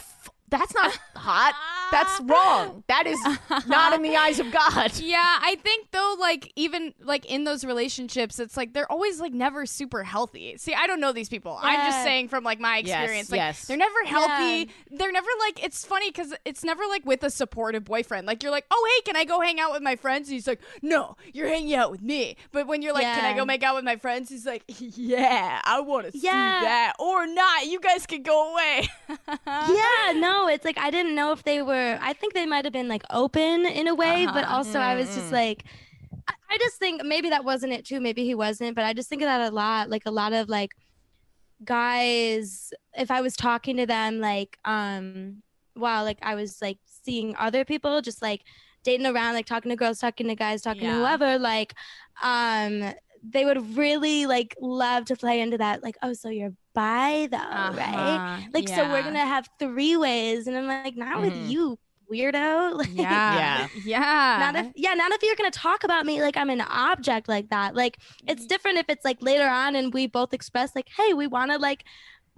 That's not hot. That's wrong. That is not in the eyes of God." Yeah, I think though, like even like in those relationships, it's like they're always like never super healthy. See, I don't know these people. I'm just saying from like my Yes, experience, like yes. they're never healthy. They're never like it's funny because it's never like with a supportive boyfriend. Like you're like, oh hey, can I go hang out with my friends? And he's like, no, you're hanging out with me. But when you're like, can I go make out with my friends? He's like, yeah, I want to see that or not. You guys can go away. yeah, no, it's like I didn't know if they were. I think they might have been like open in a way, but Uh-huh. also I was just like, I, I just think maybe that wasn't it too. Maybe he wasn't, but I just think of that a lot. Like a lot of like guys, if I was talking to them, like um, while like I was like seeing other people, just like dating around, like talking to girls, talking to guys, talking to whoever, like um. They would really like love to play into that, like, oh, so you're bi though, right? Uh-huh, Like, so we're gonna have three ways, and I'm like, not Mhm. with you, weirdo. Like, Yeah. Yeah. Not if, yeah, not if you're gonna talk about me like I'm an object like that. Like, it's different if it's like later on and we both express like, hey, we want to like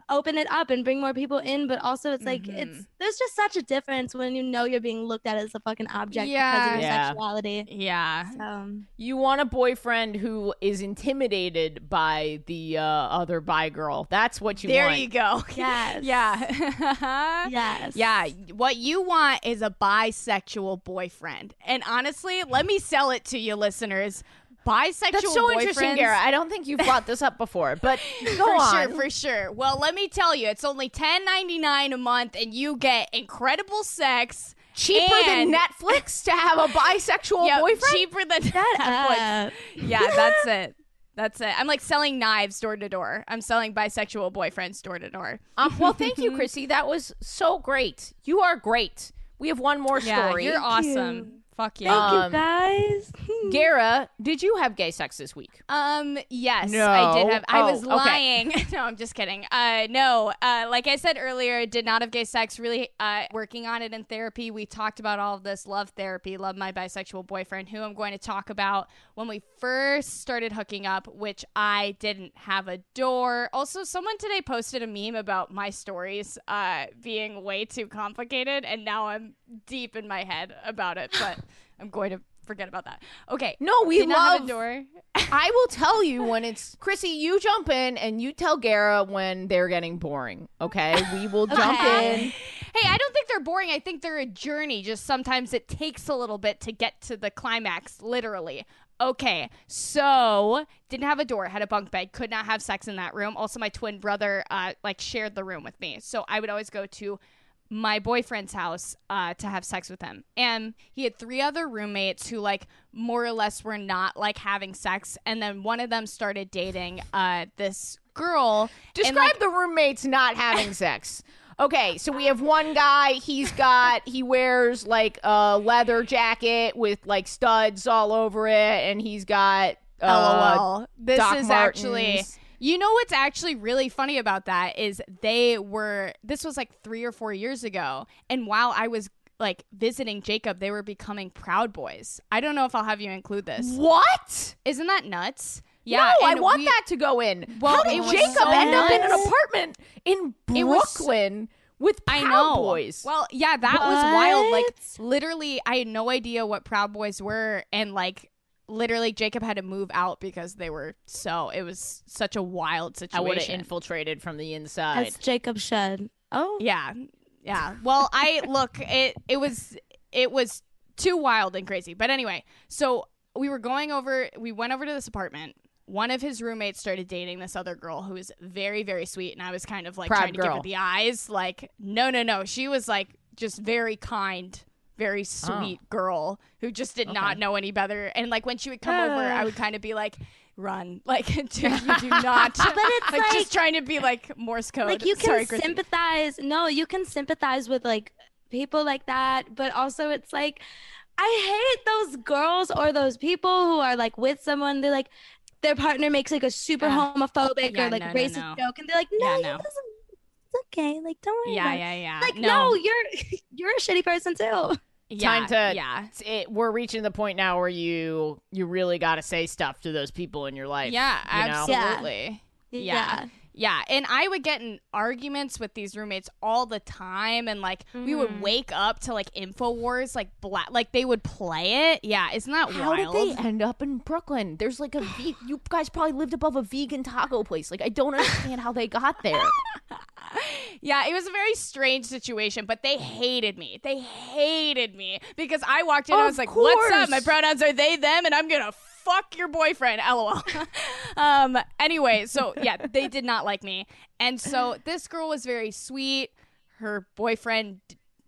open it up and bring more people in, but also it's like Mhm. it's there's just such a difference when you know you're being looked at as a fucking object because Yeah. of your Yeah. sexuality. yeah. So You want a boyfriend who is intimidated by the uh, other bi girl. That's what you there want. you go. Yes. Yeah. yes, Yeah, what you want is a bisexual boyfriend. And honestly, let me sell it to you listeners. Bisexual That's so interesting, boyfriends- Gara. I don't think you've brought this up before, but go for on. sure, for sure. Well, let me tell you, it's only ten ninety nine a month, and you get incredible sex. Cheaper and- than Netflix to have a bisexual Yeah, boyfriend. cheaper than Netflix. Yeah, that's it. That's it. I'm like selling knives door to door. I'm selling bisexual boyfriends door to door. Um, well, thank you, Chrissy. That was so great. You are great. We have one more Yeah, story. you're awesome. you. Fuck yeah. Thank Um, you guys. Gara, did you have gay sex this week? Um. Yes, No. I did have. I Oh, was okay. lying. no, I'm just kidding. Uh, no. Uh, like I said earlier, did not have gay sex. Really, uh, working on it in therapy. We talked about all of this. Love therapy. Love my bisexual boyfriend, who I'm going to talk about when we first started hooking up, which I didn't have a door. Also, someone today posted a meme about my stories uh being way too complicated, and now I'm deep in my head about it. But I'm going to forget about that. Okay. No, we Did not have love. a door. I will tell you when it's Chrissy. You jump in and you tell Gara when they're getting boring. Okay, we will jump in. Hey, I don't think they're boring. I think they're a journey. Just sometimes it takes a little bit to get to the climax, literally. Okay, so didn't have a door, had a bunk bed, could not have sex in that room. Also, my twin brother uh, like shared the room with me, so I would always go to my boyfriend's house uh, to have sex with him. And he had three other roommates who, like, more or less were not like having sex. And then one of them started dating uh, this girl. Describe like, the roommates not having sex. Okay, so we have one guy. He's got he wears like a leather jacket with like studs all over it, and he's got uh, LOL. This Doc is actually. You know what's actually really funny about that is they were. This was like three or four years ago, and while I was like visiting Jacob, they were becoming Proud Boys. I don't know if I'll have you include this. What? Isn't that nuts? Yeah, no, I want we- that to go in. Well, How did Jacob so end up in an apartment in Brooklyn with I Proud know. Boys? Well, yeah, that was wild. Like literally, I had no idea what Proud Boys were, and like literally, Jacob had to move out because they were so. It was such a wild situation. I situation. would have infiltrated from the inside. As Jacob should. Oh, Yeah. Yeah. Well, I look, it it was it was too wild and crazy. But anyway, so we were going over we went over to this apartment. One of his roommates started dating this other girl who was very very sweet and I was kind of like Proud trying to give girl. her the eyes like no no no. She was like just very kind very sweet girl who just did not Oh. Know any better. And like when she would come over, I would kind of be like, "Run!" Like, dude, you do not. But it's like, like- just trying to be like Morse code. like you can Sorry, Chrissy. sympathize. No, you can sympathize with like people like that, but also it's like I hate those girls or those people who are like with someone. They're like their partner makes like a super Uh, homophobic yeah, or like no, no, racist no. joke, and they're like, "No, Yeah, he doesn't. It's okay. Like, don't worry Yeah, about it." yeah, yeah. Like, no, you're you're a shitty person too. yeah, Time to- yeah. It, we're reaching the point now where you you really got to say stuff to those people in your life. Yeah, you know? Yeah. absolutely. Yeah. Yeah, and I would get in arguments with these roommates all the time, and like we would Mhm. wake up to like Infowars, like black, like they would play it. Yeah, isn't that How wild? did they end up in Brooklyn? There's like a ve- you guys probably lived above a vegan taco place. Like I don't understand how they got there. Yeah, it was a very strange situation, but they hated me. They hated me because I walked in and I was like, "What's up? My pronouns are they them, and I'm gonna fuck your boyfriend." LOL. um. Anyway, so yeah, they did not like me, and so this girl was very sweet. Her boyfriend.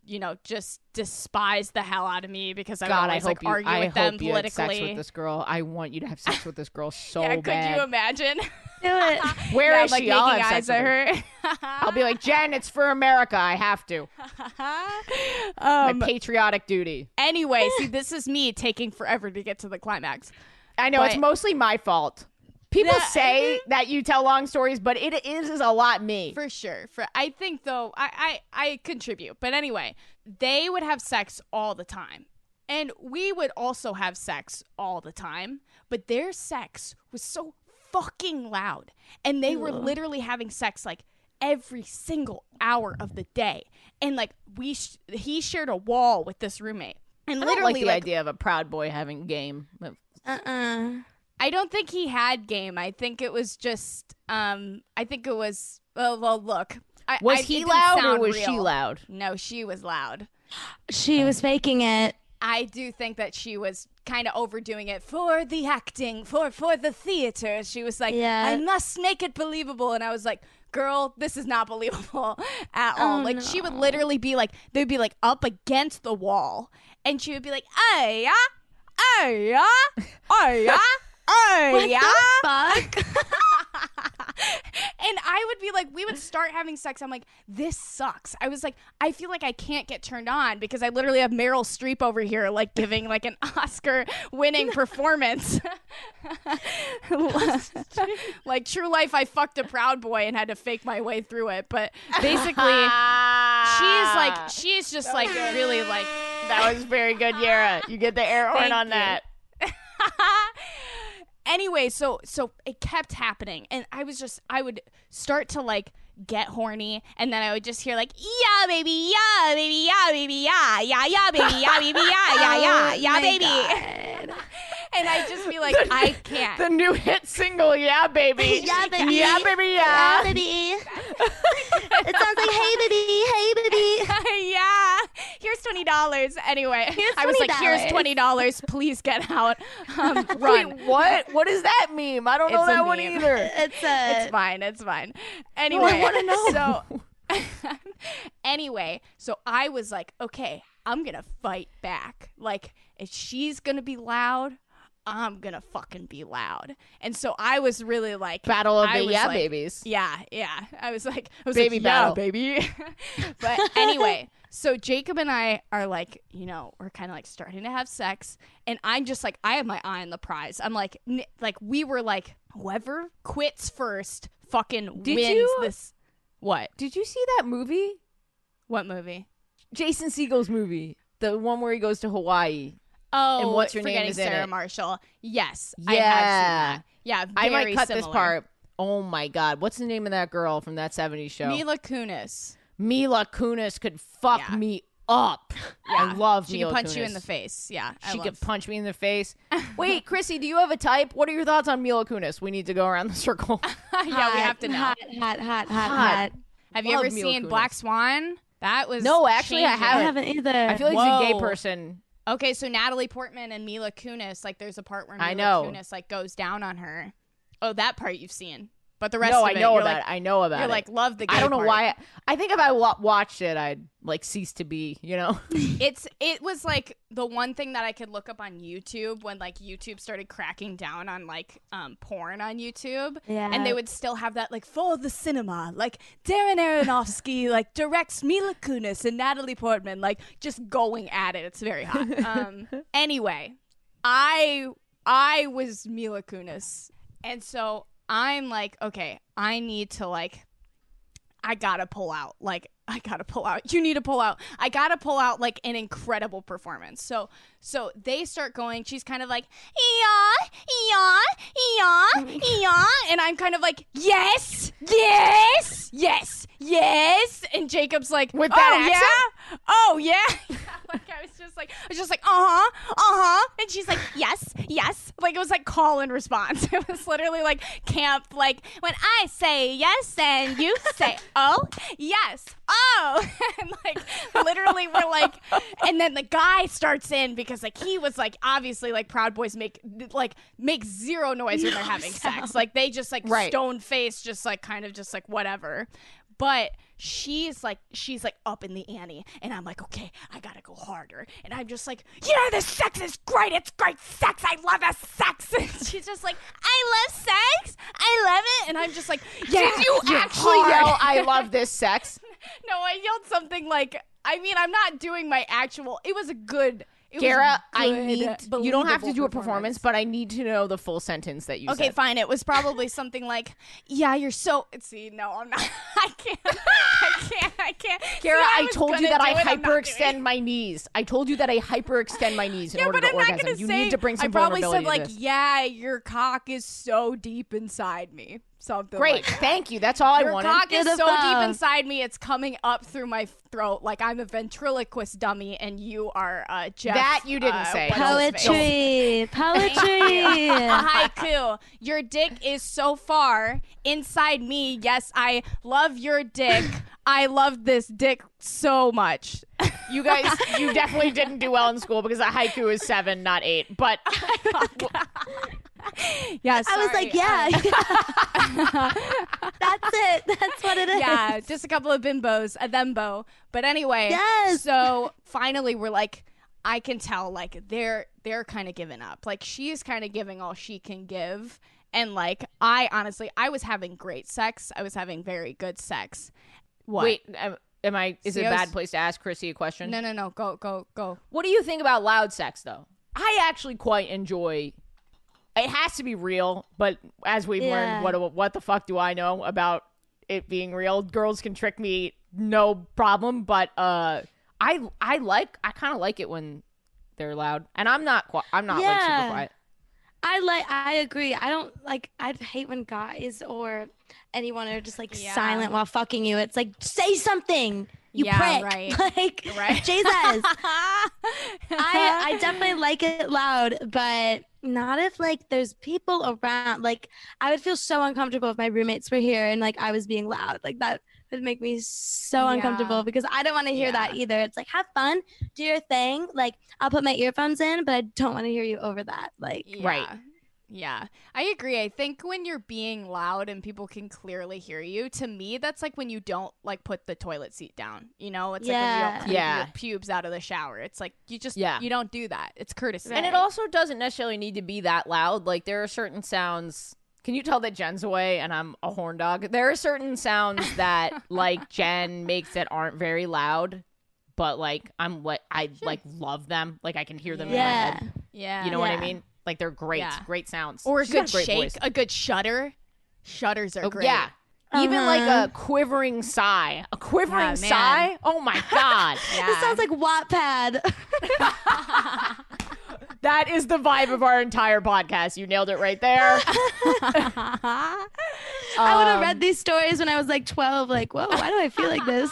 You know, just despised the hell out of me because I would God, always hope like you. argue I with them hope you had politically. sex with this girl. I want you to have sex with this girl so yeah, could bad. you imagine? Do it. Where yeah, is like she? I'll have eyes sex at with her. I'll be like Jen. It's for America. I have to. um, My patriotic duty. Anyway, see, this is me taking forever to get to the climax. I know it's mostly my fault. People say that you tell long stories, but it is, is a lot me. For sure. For I think though, I, I I contribute. But anyway, they would have sex all the time. And we would also have sex all the time, but their sex was so fucking loud. And they were literally having sex like every single hour of the day. And like we sh- he shared a wall with this roommate. And I literally like the like, idea of a proud boy having game. But Uh uh I don't think he had game. I think it was just um I think it was well, well look. I, Was I, he loud or sound was she loud? No, she was loud. She was faking it. I do think that she was kind of overdoing it for the acting, for for the theater. She was like, Yeah. "I must make it believable," and I was like, "Girl, this is not believable at all." Oh, like she would literally be like, they'd be like up against the wall, and she would be like, "Hey yeah, hey yeah, hey yeah." Oh yeah, fuck? and I would be like, we would start having sex. I'm like, this sucks. I was like, I feel like I can't get turned on because I literally have Meryl Streep over here, like giving like an Oscar winning performance. like True Life, I fucked a proud boy and had to fake my way through it. But basically, she's like, she's just like really like that was very good, Gara. You get the air horn Thank on you. that. anyway, so so it kept happening, and I was just I would start to like get horny, and then I would just hear like yeah baby yeah baby yeah baby yeah yeah yeah baby yeah baby yeah yeah oh yeah Oh yeah my baby, God. and I just be like I can't. The new hit single, yeah, baby. Yeah, baby. Yeah, baby, Yeah, yeah. baby. it sounds like hey baby, hey baby. yeah, here's twenty dollars. Anyway, Here's I was like, here's $20. Please get out. Um, run. Wait, what? What is that meme? I don't know It's a that one either. It's a It's fine. It's fine. Anyway, wanna know. so anyway, so I was like, okay, I'm gonna fight back. Like, if she's gonna be loud, I'm gonna fucking be loud. And so I was really like, Battle of I the Yeah like- Babies. yeah, yeah. I was like, I was Baby like, yeah, battle. baby. but anyway, so Jacob and I are like, you know, we're kind of like starting to have sex, and I'm just like, I have my eye on the prize. I'm like, n- like we were like, whoever quits first, fucking Did wins you- this. What? Did you see that movie? What movie? Jason Segel's movie. The one where he goes to Hawaii. Oh, And what's your name forgetting is Sarah it? Marshall. Yes, I have Yeah. seen that. Yeah, I might very cut this part. Oh my god. What's the name of that girl from that 70s show? Mila Kunis. Mila Kunis could fuck Yeah. me up. I love She Mila can punch you in the face. Yeah, I She love- could punch me in the face. Wait, Chrissy, do you have a type? What are your thoughts on Mila Kunis? We need to go around the circle. yeah, we have to know. Hot, hot, hot, hot, Hot. hot. Have you Love ever Mila seen Kunis. Black Swan? That was No, actually, I changing. I haven't. haven't either. I feel like she's a gay person. Okay, so Natalie Portman and Mila Kunis, like there's a part where Mila I know. Kunis like goes down on her. Oh, that part you've seen, but the rest No, of I it, know you're about like, it. I know about You're it. like love the. Gay I don't know part. why. I think if I wa- watched it, I'd like cease to be. You know. It's it was like the one thing that I could look up on YouTube when like YouTube started cracking down on like um porn on YouTube. Yeah. And they would still have that like for the cinema, like Darren Aronofsky like directs Mila Kunis and Natalie Portman like just going at it. It's very hot. Um anyway, I I was Mila Kunis And so I'm like, okay, I need to like I gotta pull out. Like, I gotta pull out. You need to pull out. I gotta pull out like an incredible performance. So so they start going, she's kind of like, yeah, yeah, yeah, yeah. And I'm kind of like, yes, yes, yes, yes. And Jacob's like, With oh, that yeah? Oh yeah. like I was just like I was just like, uh-huh, uh-huh. And she's like, yes, yes. Like it was like call and response. It was literally like camp, like when I say yes and you say, oh, yes, oh. Oh. and like literally we're like and then the guy starts in because like he was like obviously like proud boys make like make zero noise when they're having sex. Like they just like Right. stone face, just like kind of just like whatever. But she's like she's like up in the ante and I'm like, okay, I gotta go harder. And I'm just like, yeah, this sex is great, it's great sex. I love this sex. And she's just like, I love sex. I love it. And I'm just like, yeah, Did you actually hard." yell, I love this sex? No, I yelled something like I mean, I'm not doing my actual it was a good it Gara, I need you don't have to do a performance, but I need to know the full sentence that you Okay, said. fine. It was probably something like, "Yeah, you're so." See, no, I'm not. I can't. I can't. I can't. Gara, See, I, was told you that I do it, I'm not doing hyperextend my knees. I told you that I hyperextend my knees in Yeah, order but to I'm not orgasm. gonna You say. need to bring some I probably said like. "Yeah, your cock is so deep inside me." Something. Great, Like that. thank you. That's all I Your wanted. cock is so deep inside me; it's coming up through my throat. Like I'm a ventriloquist dummy, and you are uh, Jeff. That you didn't uh, say. what's his face? Poetry, poetry. a haiku. Your dick is so far inside me. Yes, I love your dick. I love this dick so much. You guys, you definitely didn't do well in school because a haiku is seven, not eight. But Yeah, I was like, yeah, um, that's it. That's what it is. yeah, just a couple of bimbos, a thembo. But anyway, Yes. So finally, we're like, I can tell, like they're they're kind of giving up. Like she's kind of giving all she can give, and like I honestly, I was having great sex. I was having very good sex. What? wait, am, am I? Is it a See, was- bad place to ask Chrissy a question? No, no, no. Go, go, go. What do you think about loud sex, though? I actually quite enjoy. It has to be real, but as we've Yeah. learned, what what the fuck do I know about it being real? Girls can trick me, no problem. But uh, I I like I kind of like it when they're loud, and I'm not qui- I'm not like super quiet. I like. I agree. I don't like. I hate when guys or anyone are just like Yeah. silent while fucking you. It's like say something. You Yeah, prick. right. Like Right. Jesus. I I definitely like it loud, but not if like there's people around. Like I would feel so uncomfortable if my roommates were here and like I was being loud. Like that would make me so Yeah. uncomfortable because I don't want to hear that either. It's like have fun, do your thing. Like I'll put my earphones in, but I don't want to hear you over that. Like Right. Yeah. Yeah, I agree. I think when you're being loud and people can clearly hear you, to me, that's like when you don't like put the toilet seat down. You know, it's like when you don't clean Yeah. your pubes out of the shower. It's like you just Yeah. you don't do that. It's courtesy. And it also doesn't necessarily need to be that loud. Like there are certain sounds. Can you tell that Jen's away and I'm a horn dog? There are certain sounds that like Jen makes that aren't very loud, but like I'm what I like love them. Like I can hear them in my Yeah. head. yeah, You know what I mean? Like they're great, Yeah. great sounds. or a She's good great shake, voice. a good shudder. Shudders are Oh, great. yeah. Even like Uh-huh. a quivering sigh. A quivering Yeah, man. sigh? Oh my god. yeah. This sounds like Wattpad. that is the vibe of our entire podcast. You nailed it right there. I would have Um, read these stories when I was like 12. Like, whoa, why do I feel like this?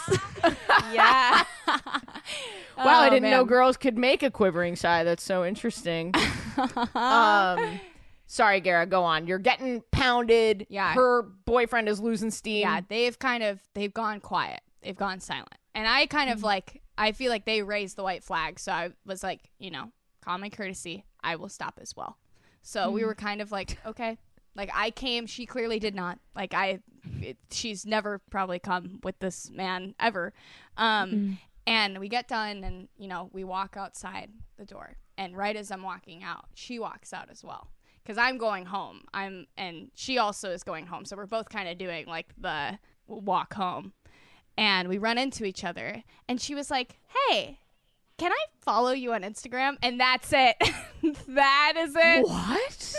yeah. Wow, I Oh, didn't know girls could make a quivering sigh. That's so interesting. Um, sorry, Gara, go on. You're getting pounded. Yeah. Her boyfriend is losing steam. yeah, they've kind of they've gone quiet. They've gone silent. And I kind Mm-hmm. of like I feel like they raised the white flag, so I was like, you know, common courtesy, I will stop as well. So we Mm-hmm. were kind of like, okay. Like I came, she clearly did not. Like I it, she's never probably come with this man ever. Um Mm-hmm. and we get done and you know, we walk outside the door. And right as I'm walking out, she walks out as well. Cuz I'm going home. I'm and she also is going home. So we're both kind of doing like the walk home. And we run into each other and she was like, "Hey, can I follow you on Instagram?" And that's it. that is it. What?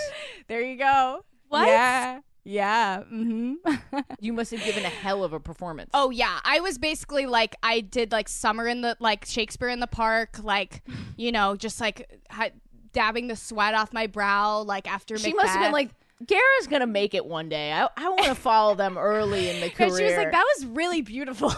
There you go. What? Yeah. Yeah. hmm You must have given a hell of a performance. Oh yeah, I was basically like I did like summer in the like Shakespeare in the park, like you know, just like ha- dabbing the sweat off my brow, like after she must have been like, Gara's gonna make it one day. I, I want to follow them early in the Yeah, career. she was like, that was really beautiful.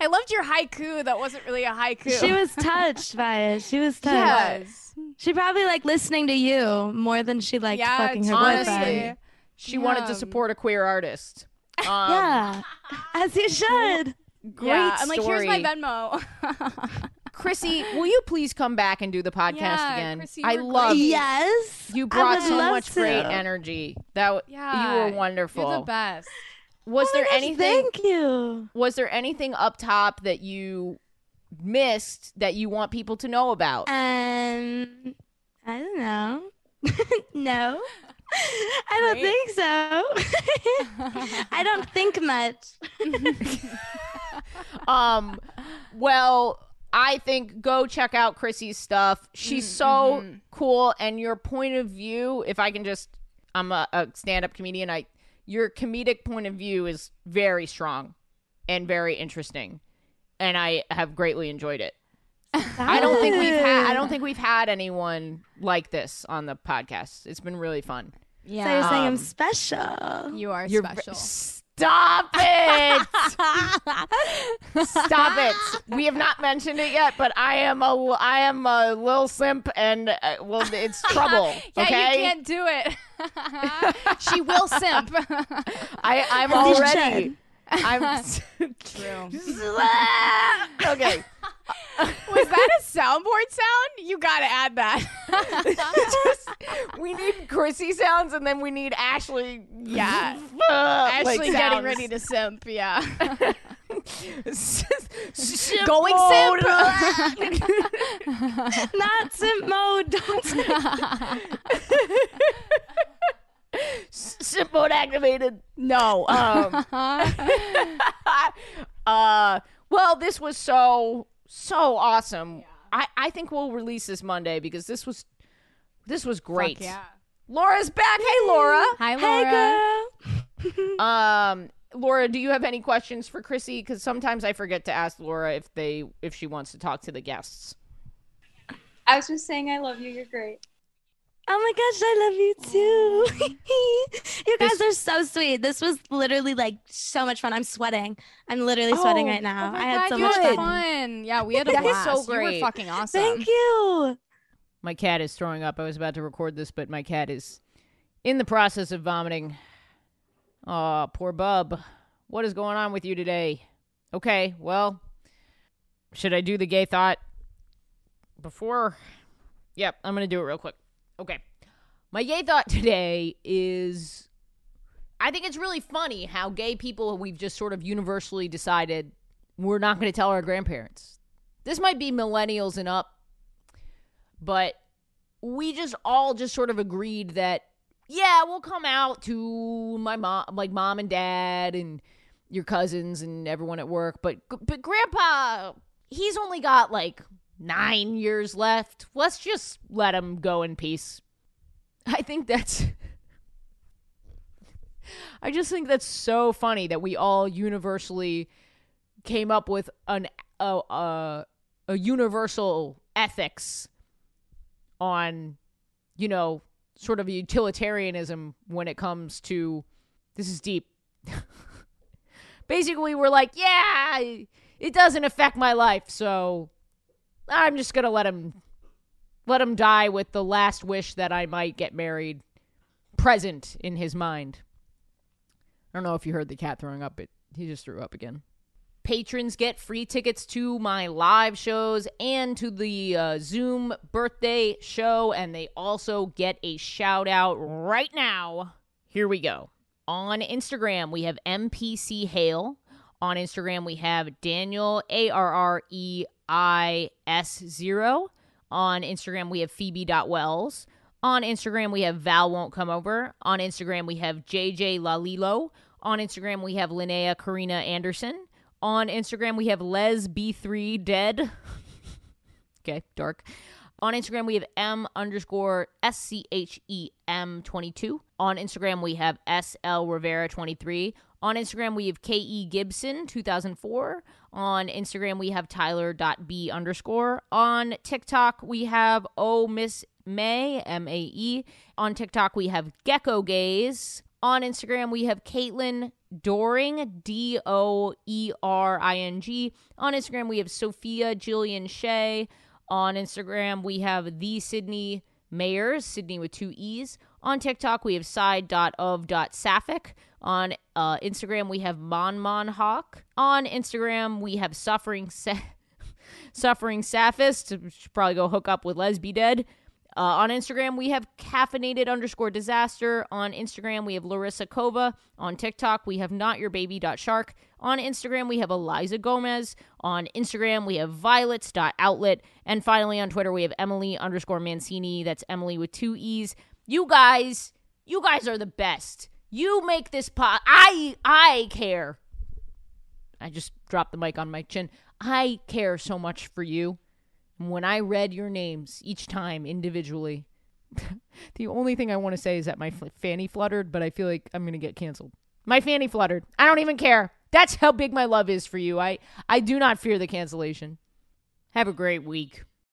I loved your haiku. That wasn't really a haiku. She was touched by it. She was touched. Yes. She probably liked listening to you more than she liked Yeah, fucking her honestly. boyfriend. She wanted to support a queer artist. Um, Yeah, as you should. Great yeah, I'm like, here's my story. Venmo. Chrissy, will you please come back and do the podcast Yeah, again? Chrissy, I love great. Yes, you brought so much to. great energy. That w- yeah, you were wonderful. You're the best. Was Oh there gosh, anything? Thank you. Was there anything up top that you missed that you want people to know about? Um, I don't know. no, I don't think so. I don't think much. um, well, I think go check out Chrissy's stuff. She's Mm, so mhm. cool, and your point of view. If I can just, I'm a, a stand-up comedian. I your comedic point of view is very strong and very interesting, and I have greatly enjoyed it. I don't think we've had. I don't think we've had anyone like this on the podcast. It's been really fun. Yeah, So you're saying I'm Um, special. you are You're special. Stop it! Stop it! We have not mentioned it yet, but I am a I am a little simp, and uh, well, it's trouble. yeah, okay, you can't do it. she will simp. I I'm As you already. I'm True. okay. Was that a soundboard sound? You gotta add that. Just- we need Chrissy sounds, and then we need Ashley. Yeah. Ashley like getting ready to simp, yeah. Simp Going mode. Not simp mode. Don't Simp mode activated. no. Um, uh, well, this was so so awesome. I I think we'll release this Monday because this was this was great. Fuck yeah. Laura's back. Hey, Laura. Hi, Hey, Laura. girl. Um, Laura, do you have any questions for Chrissy? Because sometimes I forget to ask Laura if they if she wants to talk to the guests. I was just saying I love you. You're great. Oh my gosh, I love you too. you guys are so sweet. This was literally like so much fun. I'm sweating. I'm literally sweating Oh, right now. Oh my I had God, so you much had fun. fun. Yeah, we had a That is blast. so You great. were fucking awesome. Thank you. My cat is throwing up. I was about to record this, but my cat is in the process of vomiting. Aw, poor bub. What is going on with you today? Okay, well, should I do the gay thought before? Yep, I'm going to do it real quick. Okay. My gay thought today is I think it's really funny how gay people, we've just sort of universally decided we're not going to tell our grandparents. This might be millennials and up, but we just all just sort of agreed that yeah we'll come out to my mom like mom and dad and your cousins and everyone at work but but grandpa he's only got like nine years left. Let's just let him go in peace. I think that's i just think that's so funny that we all universally came up with an a, a, a universal ethics on you know sort of utilitarianism when it comes to this is deep. Basically we're like yeah it doesn't affect my life so i'm just gonna let him let him die with the last wish that i might get married present in his mind i don't know if you heard the cat throwing up but he just threw up again patrons get free tickets to my live shows and to the uh, Zoom birthday show, and they also get a shout out right now. Here we go. On Instagram, we have MPC Hale. On Instagram, we have Daniel A R R E I S zero. On Instagram, we have Phoebe.wells. On Instagram, we have Val Won't Come Over. On Instagram, we have JJ Lalilo. On Instagram, we have Linnea Karina Anderson. On Instagram, we have Les B3 Dead. okay, dark. On Instagram, we have M underscore S C H E M 22. On Instagram, we have SL Rivera 23. On Instagram, we have K.E. Gibson 2004. On Instagram, we have Tyler.b underscore. On TikTok, we have Oh Miss May, M A E. On TikTok, we have Gecko Gaze. On Instagram, we have Caitlin Doring, D O E R I N G. On Instagram, we have Sophia Jillian Shea. On Instagram, we have the Sydney Mayers, Sydney with two E's. On TikTok, we have side.of.sapphic. On uh, Instagram, we have Mon Mon Hawk. On Instagram, we have Suffering Sa- Suffering Sappist. Should probably go hook up with Lesby Dead. Uh, on Instagram, we have caffeinated underscore disaster. On Instagram, we have Larissa Kova. On TikTok, we have not your baby.shark. On Instagram, we have Eliza Gomez. On Instagram, we have violets.outlet. And finally, on Twitter, we have Emily underscore Mancini. That's Emily with two E's. You guys, you guys are the best. You make this pot. I, I care. I just dropped the mic on my chin. I care so much for you. And when I read your names each time individually, the only thing I want to say is that my f- fanny fluttered, but I feel like I'm going to get canceled. My fanny fluttered. I don't even care. That's how big my love is for you. I I do not fear the cancellation. Have a great week.